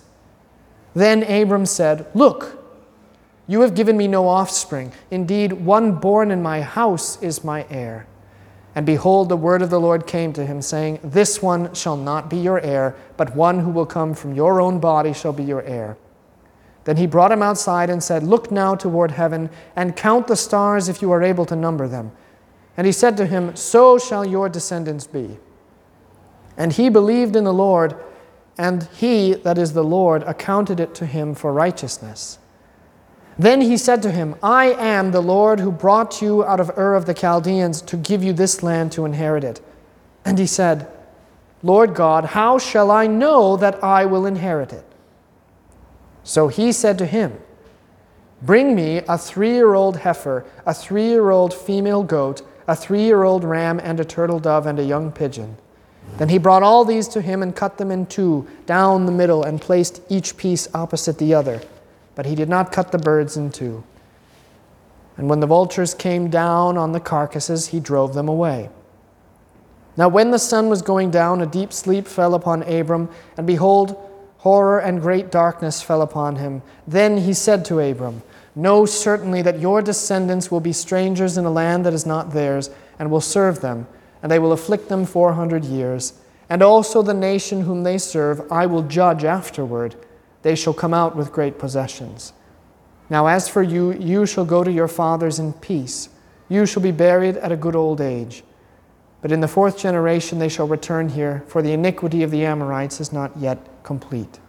Then Abram said, Look, you have given me no offspring. Indeed, one born in my house is my heir. And behold, the word of the Lord came to him, saying, This one shall not be your heir, but one who will come from your own body shall be your heir. Then he brought him outside and said, Look now toward heaven, and count the stars if you are able to number them. And he said to him, So shall your descendants be. And he believed in the Lord, and he, that is the Lord, accounted it to him for righteousness. Then he said to him, I am the Lord who brought you out of Ur of the Chaldeans to give you this land to inherit it. And he said, Lord God, how shall I know that I will inherit it? So he said to him, Bring me a three year old heifer, a three year old female goat, a three year old ram, and a turtle dove, and a young pigeon. Then he brought all these to him and cut them in two, down the middle, and placed each piece opposite the other but he did not cut the birds in two. And when the vultures came down on the carcasses, he drove them away. Now, when the sun was going down, a deep sleep fell upon Abram, and behold, horror and great darkness fell upon him. Then he said to Abram, Know certainly that your descendants will be strangers in a land that is not theirs, and will serve them, and they will afflict them four hundred years. And also the nation whom they serve I will judge afterward they shall come out with great possessions. Now, as for you, you shall go to your fathers in peace. You shall be buried at a good old age. But in the fourth generation they shall return here, for the iniquity of the Amorites is not yet complete.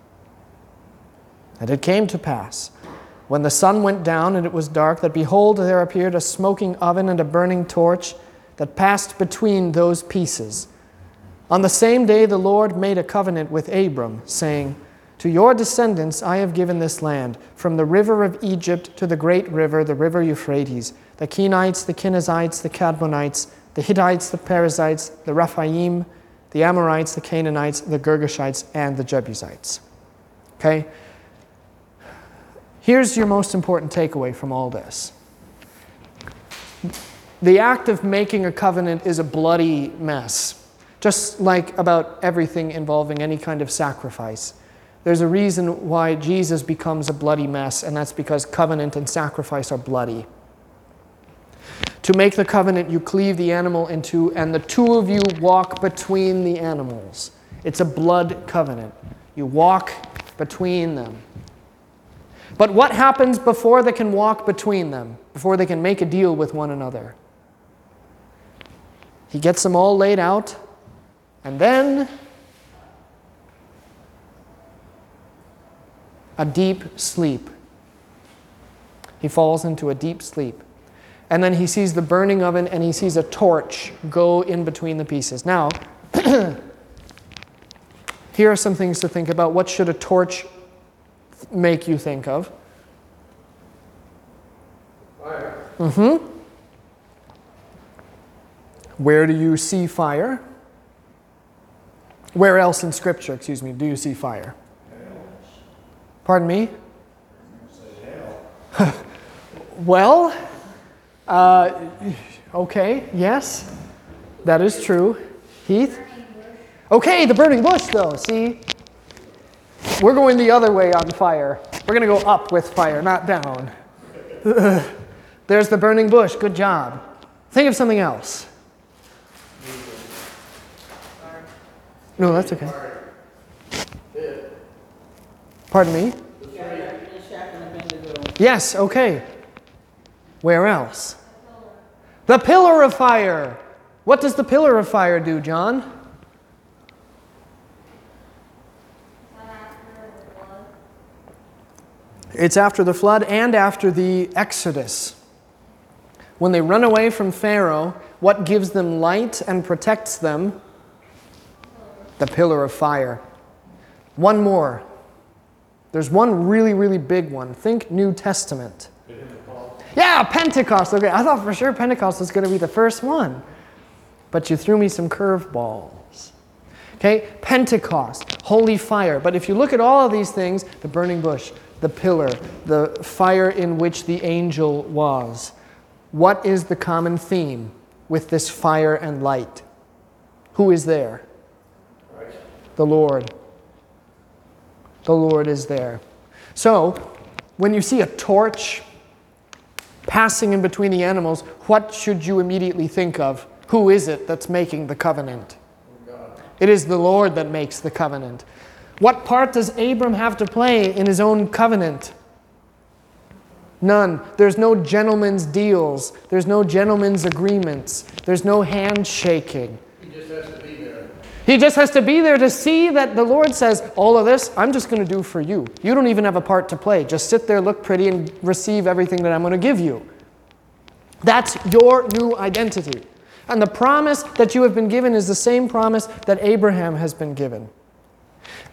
And it came to pass, when the sun went down and it was dark, that behold, there appeared a smoking oven and a burning torch that passed between those pieces. On the same day the Lord made a covenant with Abram, saying, to your descendants I have given this land, from the river of Egypt to the great river, the river Euphrates, the Kenites, the Kenizzites, the Cadmonites, the Hittites, the Perizzites, the Rephaim, the Amorites, the Canaanites, the Girgashites, and the Jebusites. Okay? Here's your most important takeaway from all this. The act of making a covenant is a bloody mess, just like about everything involving any kind of sacrifice. There's a reason why Jesus becomes a bloody mess, and that's because covenant and sacrifice are bloody. To make the covenant, you cleave the animal in two, and the two of you walk between the animals. It's a blood covenant. You walk between them. But what happens before they can walk between them, before they can make a deal with one another? He gets them all laid out, and then a deep sleep. He falls into a deep sleep. And then he sees the burning oven and he sees a torch go in between the pieces. Now, here are some things to think about. What should a torch make you think of? Fire. Mm-hmm. Where do you see fire? Where else in Scripture, excuse me, do you see fire? Pardon me? well, uh, okay, yes, that is true. Heath? Okay, the burning bush, though, see? We're going the other way on fire. We're going to go up with fire, not down. There's the burning bush. Good job. Think of something else. No, that's okay. Pardon me? Yes, okay. Where else? The pillar of fire. What does the pillar of fire do, John? It's after the flood and after the Exodus. When they run away from Pharaoh, what gives them light and protects them? The pillar of fire. One more. There's one really, really big one. Think New Testament. Yeah, Pentecost. Okay, I thought for sure Pentecost was going to be the first one, but you threw me some curveballs. Okay, Pentecost, holy fire. But if you look at all of these things the burning bush, the pillar, the fire in which the angel was what is the common theme with this fire and light? Who is there? The Lord. The Lord is there. So, when you see a torch passing in between the animals, what should you immediately think of? Who is it that's making the covenant? It is the Lord that makes the covenant. What part does Abram have to play in his own covenant? None. There's no gentleman's deals. There's no gentleman's agreements. There's no handshaking. he just has to be there. He just has to be there to see that the Lord says, All of this, I'm just going to do for you. You don't even have a part to play. Just sit there, look pretty, and receive everything that I'm going to give you. That's your new identity. And the promise that you have been given is the same promise that Abraham has been given.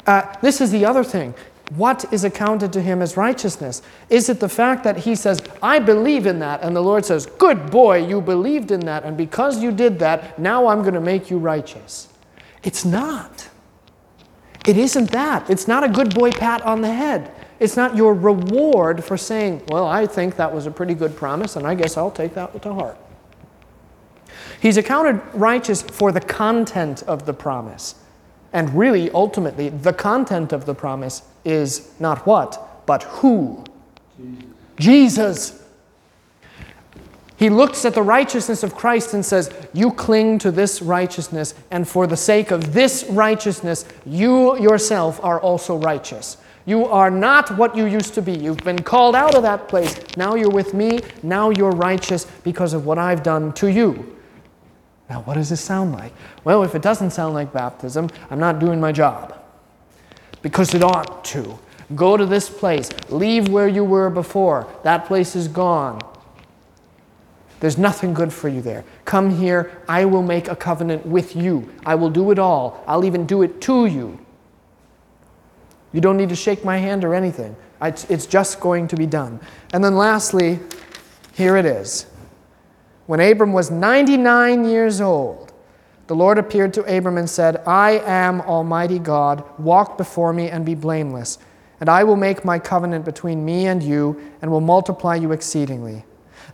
Uh, this is the other thing. What is accounted to him as righteousness? Is it the fact that he says, I believe in that, and the Lord says, Good boy, you believed in that, and because you did that, now I'm going to make you righteous? It's not. It isn't that. It's not a good boy pat on the head. It's not your reward for saying, Well, I think that was a pretty good promise, and I guess I'll take that to heart. He's accounted righteous for the content of the promise. And really, ultimately, the content of the promise is not what, but who? Jesus. He looks at the righteousness of Christ and says, You cling to this righteousness, and for the sake of this righteousness, you yourself are also righteous. You are not what you used to be. You've been called out of that place. Now you're with me. Now you're righteous because of what I've done to you. Now, what does this sound like? Well, if it doesn't sound like baptism, I'm not doing my job. Because it ought to. Go to this place. Leave where you were before. That place is gone. There's nothing good for you there. Come here. I will make a covenant with you. I will do it all. I'll even do it to you. You don't need to shake my hand or anything. It's, just going to be done. And then lastly, here it is. When Abram was 99 years old, the Lord appeared to Abram and said, I am Almighty God. Walk before me and be blameless. And I will make my covenant between me and you, and will multiply you exceedingly.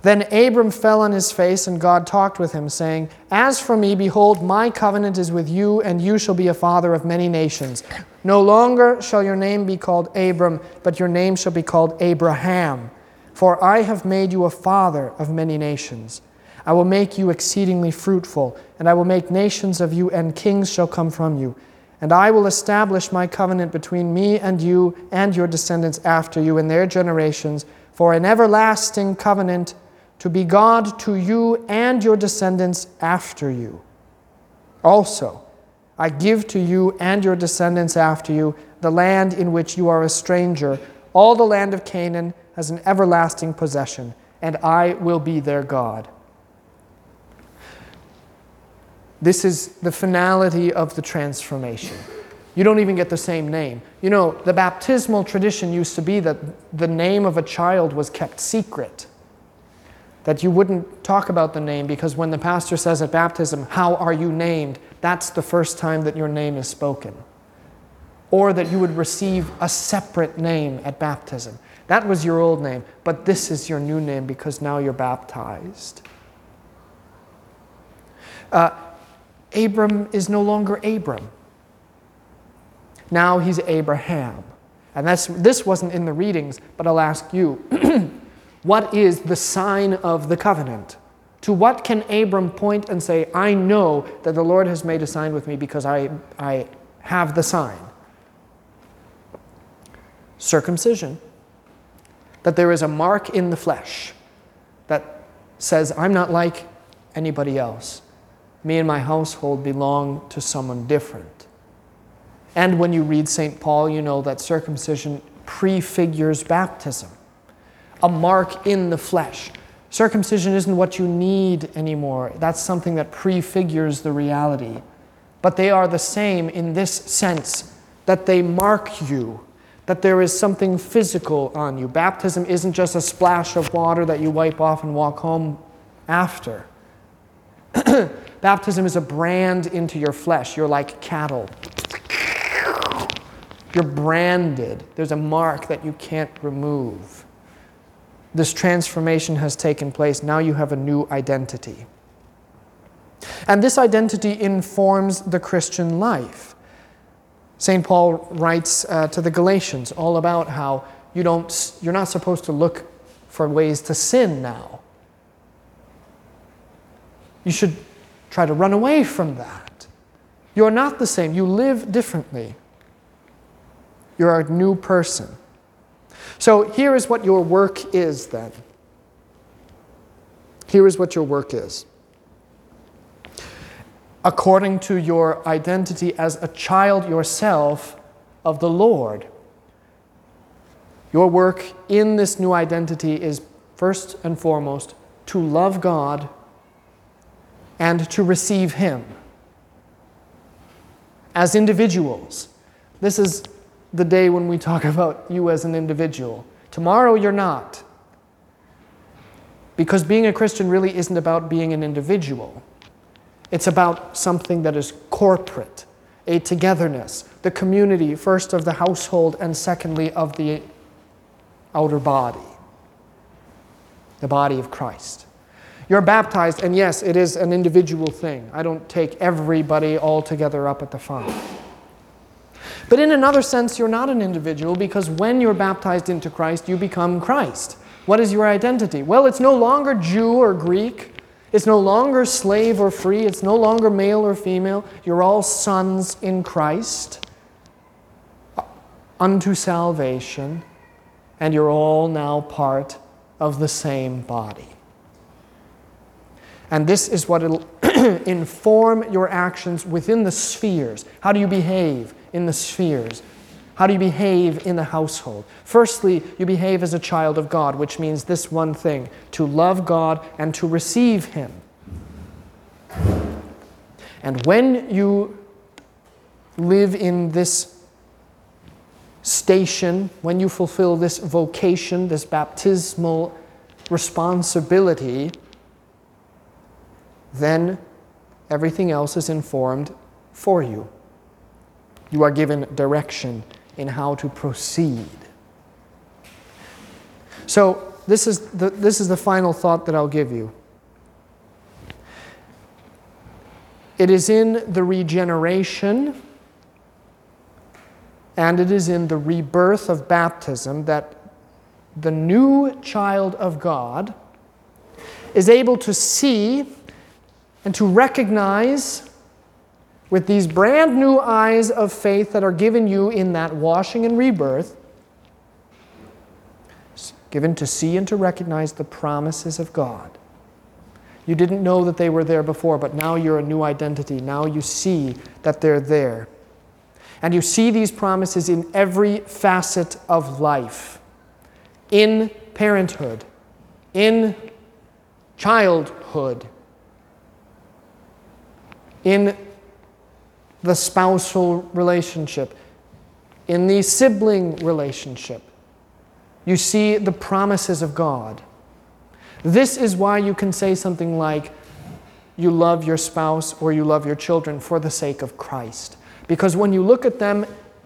Then Abram fell on his face, and God talked with him, saying, As for me, behold, my covenant is with you, and you shall be a father of many nations. No longer shall your name be called Abram, but your name shall be called Abraham. For I have made you a father of many nations. I will make you exceedingly fruitful, and I will make nations of you, and kings shall come from you. And I will establish my covenant between me and you and your descendants after you in their generations for an everlasting covenant to be God to you and your descendants after you. Also, I give to you and your descendants after you the land in which you are a stranger, all the land of Canaan as an everlasting possession, and I will be their God. This is the finality of the transformation. You don't even get the same name. You know, the baptismal tradition used to be that the name of a child was kept secret. That you wouldn't talk about the name because when the pastor says at baptism, How are you named? that's the first time that your name is spoken. Or that you would receive a separate name at baptism. That was your old name, but this is your new name because now you're baptized. Uh, Abram is no longer Abram. Now he's Abraham. And that's, this wasn't in the readings, but I'll ask you what is the sign of the covenant To what can Abram point and say, I know that the Lord has made a sign with me because I, I have the sign? Circumcision. That there is a mark in the flesh that says, I'm not like anybody else. Me and my household belong to someone different. And when you read St. Paul, you know that circumcision prefigures baptism, a mark in the flesh. Circumcision isn't what you need anymore, that's something that prefigures the reality. But they are the same in this sense that they mark you, that there is something physical on you. Baptism isn't just a splash of water that you wipe off and walk home after. Baptism is a brand into your flesh. You're like cattle. You're branded. There's a mark that you can't remove. This transformation has taken place. Now you have a new identity. And this identity informs the Christian life. St. Paul writes uh, to the Galatians all about how you don't, you're not supposed to look for ways to sin now. You should try to run away from that. You're not the same, you live differently. You're a new person. So here is what your work is then. Here is what your work is. According to your identity as a child yourself of the Lord, your work in this new identity is first and foremost to love God and to receive Him. As individuals, this is the day when we talk about you as an individual. Tomorrow, you're not. Because being a Christian really isn't about being an individual, it's about something that is corporate, a togetherness, the community, first of the household, and secondly of the outer body, the body of Christ. You're baptized, and yes, it is an individual thing. I don't take everybody all together up at the font. But in another sense, you're not an individual because when you're baptized into Christ, you become Christ. What is your identity? Well, it's no longer Jew or Greek. It's no longer slave or free. It's no longer male or female. You're all sons in Christ uh, unto salvation, and you're all now part of the same body. And this is what will inform your actions within the spheres. How do you behave in the spheres? How do you behave in the household? Firstly, you behave as a child of God, which means this one thing to love God and to receive Him. And when you live in this station, when you fulfill this vocation, this baptismal responsibility, then everything else is informed for you. You are given direction in how to proceed. So, this is the, this is the final thought that I'll give you. It is in the regeneration and it is in the rebirth of baptism that the new child of God is able to see and to recognize with these brand new eyes of faith that are given you in that washing and rebirth, given to see and to recognize the promises of God. You didn't know that they were there before, but now you're a new identity. Now you see that they're there. And you see these promises in every facet of life in parenthood, in childhood, in the spousal relationship, in the sibling relationship. You see the promises of God. This is why you can say something like, you love your spouse or you love your children for the sake of Christ. Because when you look at them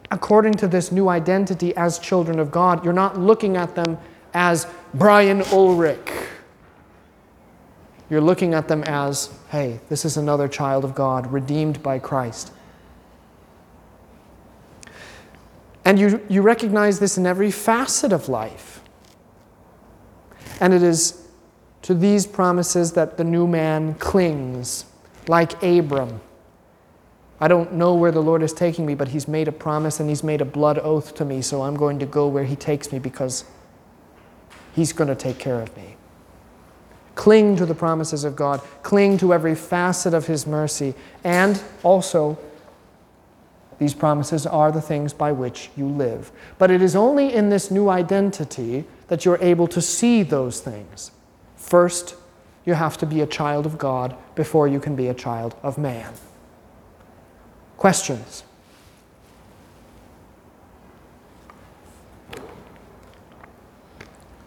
according to this new identity as children of God, you're not looking at them as Brian Ulrich you're looking at them as, hey, this is another child of God, redeemed by Christ. And you, you recognize this in every facet of life. And it is to these promises that the new man clings, like Abram. I don't know where the Lord is taking me, but He's made a promise and He's made a blood oath to me, so I'm going to go where He takes me because He's going to take care of me. Cling to the promises of God, cling to every facet of His mercy, and also, these promises are the things by which you live. But it is only in this new identity that you're able to see those things. First, you have to be a child of God before you can be a child of man. Questions?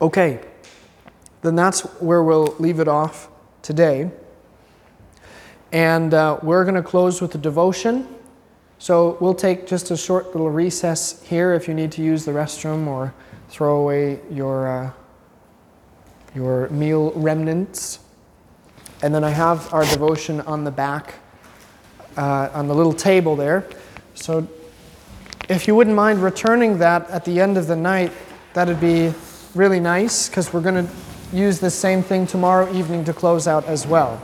Okay, then that's where we'll leave it off today. And uh, we're going to close with a devotion. So we'll take just a short little recess here if you need to use the restroom or throw away your, uh, your meal remnants. And then I have our devotion on the back, uh, on the little table there. So if you wouldn't mind returning that at the end of the night, that'd be really nice because we're going to use the same thing tomorrow evening to close out as well.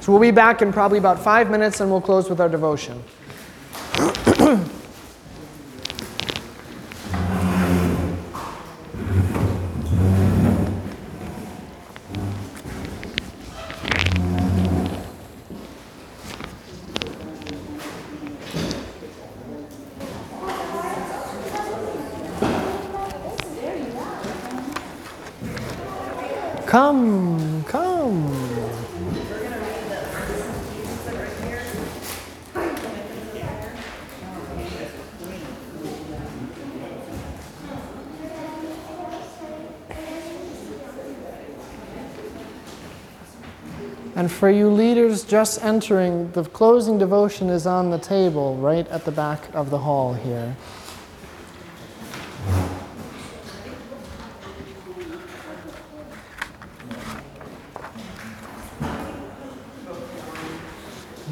So we'll be back in probably about five minutes and we'll close with our devotion. And for you leaders just entering, the closing devotion is on the table right at the back of the hall here.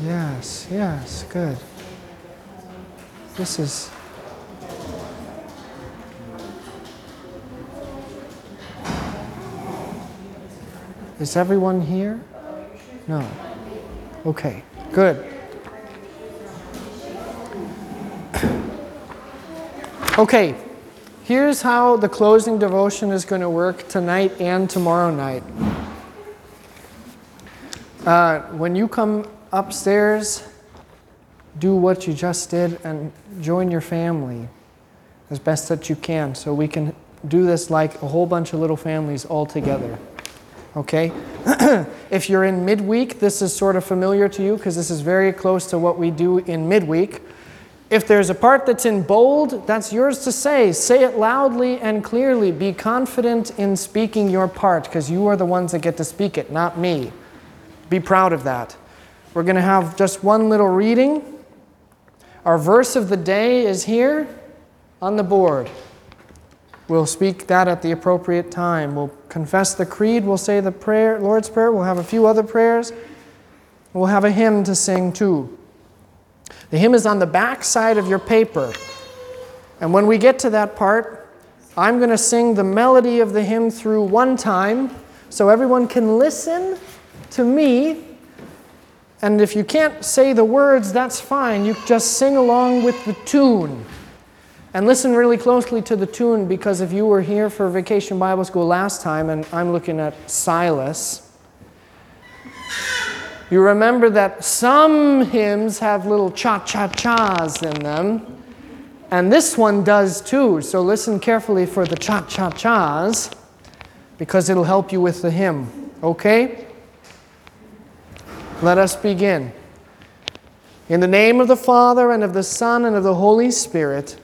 Yes, yes, good. This is. Is everyone here? No. Okay, good. Okay, here's how the closing devotion is going to work tonight and tomorrow night. Uh, when you come upstairs, do what you just did and join your family as best that you can so we can do this like a whole bunch of little families all together. Okay? if you're in midweek, this is sort of familiar to you because this is very close to what we do in midweek. If there's a part that's in bold, that's yours to say. Say it loudly and clearly. Be confident in speaking your part because you are the ones that get to speak it, not me. Be proud of that. We're going to have just one little reading. Our verse of the day is here on the board. We'll speak that at the appropriate time. We'll confess the creed. We'll say the prayer, Lord's Prayer. We'll have a few other prayers. We'll have a hymn to sing too. The hymn is on the back side of your paper. And when we get to that part, I'm going to sing the melody of the hymn through one time so everyone can listen to me. And if you can't say the words, that's fine. You just sing along with the tune. And listen really closely to the tune because if you were here for Vacation Bible School last time, and I'm looking at Silas, you remember that some hymns have little cha cha chas in them, and this one does too. So listen carefully for the cha cha chas because it'll help you with the hymn. Okay? Let us begin. In the name of the Father, and of the Son, and of the Holy Spirit.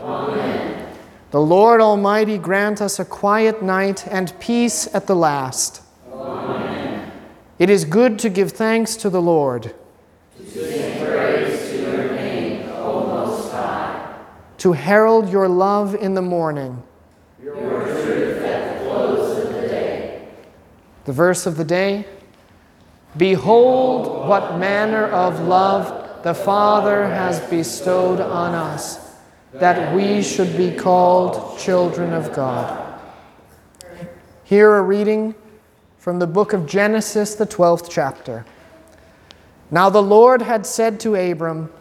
Amen. The Lord Almighty grant us a quiet night and peace at the last. Amen. It is good to give thanks to the Lord. To sing praise to your name, O Most High. To herald your love in the morning. Your truth at the close of the day. The verse of the day. Behold, what manner of love the Father has bestowed on us, that we should be called children of God. Here a reading from the book of Genesis, the 12th chapter. Now the Lord had said to Abram,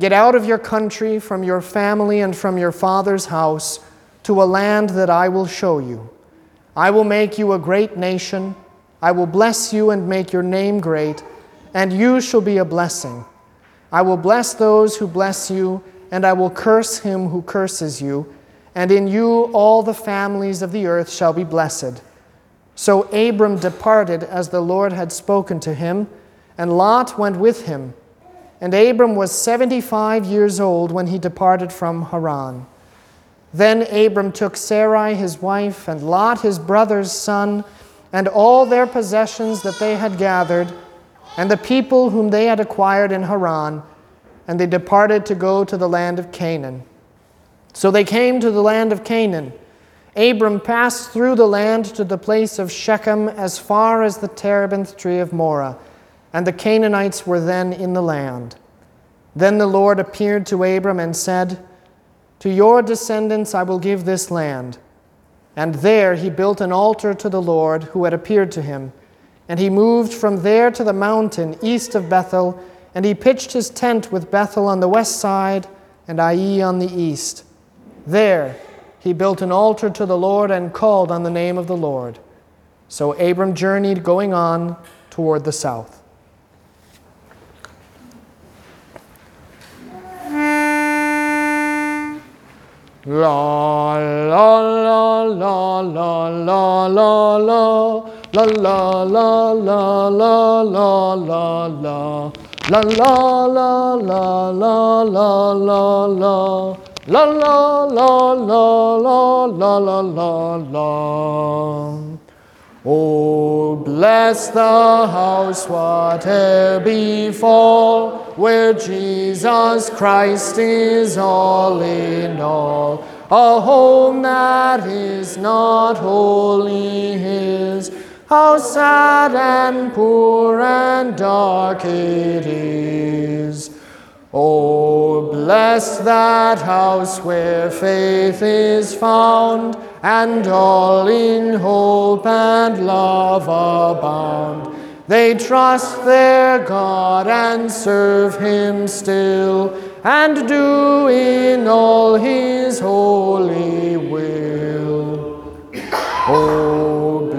Get out of your country, from your family, and from your father's house, to a land that I will show you. I will make you a great nation. I will bless you and make your name great, and you shall be a blessing. I will bless those who bless you, and I will curse him who curses you, and in you all the families of the earth shall be blessed. So Abram departed as the Lord had spoken to him, and Lot went with him. And Abram was seventy five years old when he departed from Haran. Then Abram took Sarai his wife, and Lot his brother's son, and all their possessions that they had gathered, and the people whom they had acquired in Haran, and they departed to go to the land of Canaan. So they came to the land of Canaan. Abram passed through the land to the place of Shechem as far as the terebinth tree of Moreh, and the Canaanites were then in the land. Then the Lord appeared to Abram and said, To your descendants I will give this land. And there he built an altar to the Lord who had appeared to him. And he moved from there to the mountain east of Bethel, and he pitched his tent with Bethel on the west side and Ai on the east. There he built an altar to the Lord and called on the name of the Lord. So Abram journeyed going on toward the south. La la la la la la la la la la la la la la la la La la la la la la la la La la la la la la la la Oh, bless the house, whate'er befall, where Jesus Christ is all in all. A home that is not wholly his. How sad and poor and dark it is. Oh, bless that house where faith is found, and all in hope and love abound. They trust their God and serve Him still, and do in all His holy will. Oh,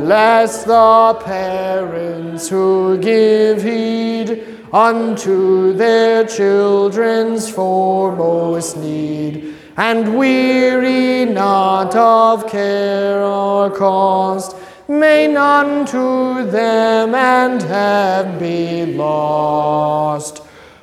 bless the parents who give heed unto their children's foremost need, and weary not of care or cost. May none to them and have be lost.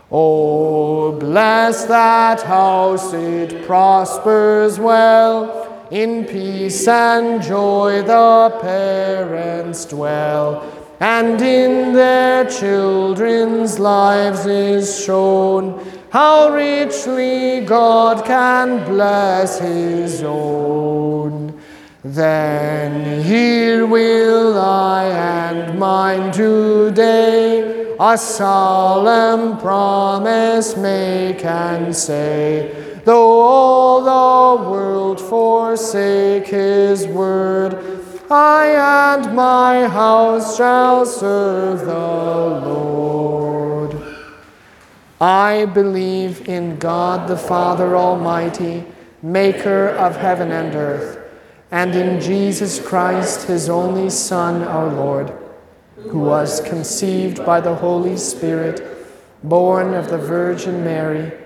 Oh, bless that house, it prospers well. In peace and joy the parents dwell, and in their children's lives is shown how richly God can bless his own. Then here will I and mine today a solemn promise make and say, though all the world forsake his word, I and my house shall serve the Lord. I believe in God the Father Almighty, maker of heaven and earth, and in Jesus Christ, his only Son, our Lord, who was conceived by the Holy Spirit, born of the Virgin Mary,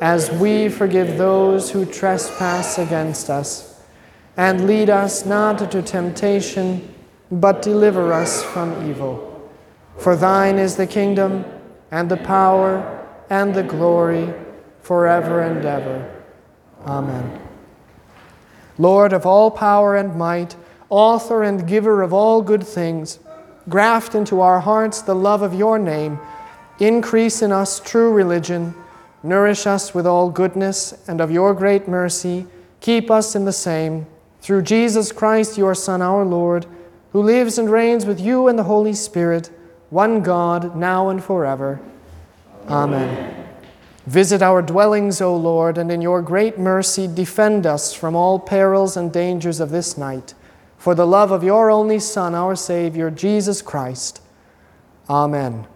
as we forgive those who trespass against us. And lead us not into temptation, but deliver us from evil. For thine is the kingdom, and the power, and the glory, forever and ever. Amen. Lord of all power and might, author and giver of all good things, graft into our hearts the love of your name, increase in us true religion, nourish us with all goodness, and of your great mercy, keep us in the same, through Jesus Christ, your Son, our Lord, who lives and reigns with you and the Holy Spirit, one God, now and forever. Amen. Visit our dwellings, O Lord, and in your great mercy defend us from all perils and dangers of this night, for the love of your only Son, our Savior, Jesus Christ. Amen.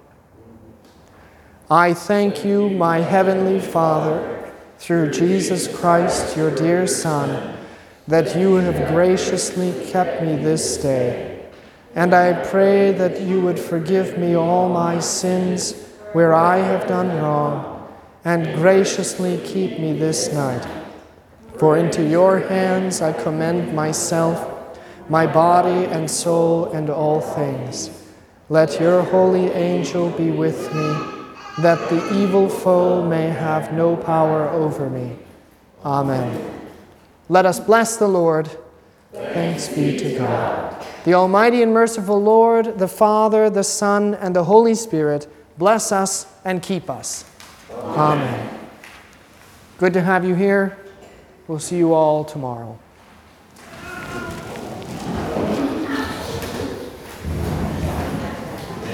I thank you, my heavenly Father, through Jesus Christ, your dear Son, that you have graciously kept me this day. And I pray that you would forgive me all my sins where I have done wrong and graciously keep me this night. For into your hands I commend myself, my body and soul, and all things. Let your holy angel be with me, that the evil foe may have no power over me. Amen. Let us bless the Lord. Thanks be to God. The Almighty and merciful Lord, the Father, the Son, and the Holy Spirit, bless us and keep us. Amen. Good to have you here. We'll see you all tomorrow.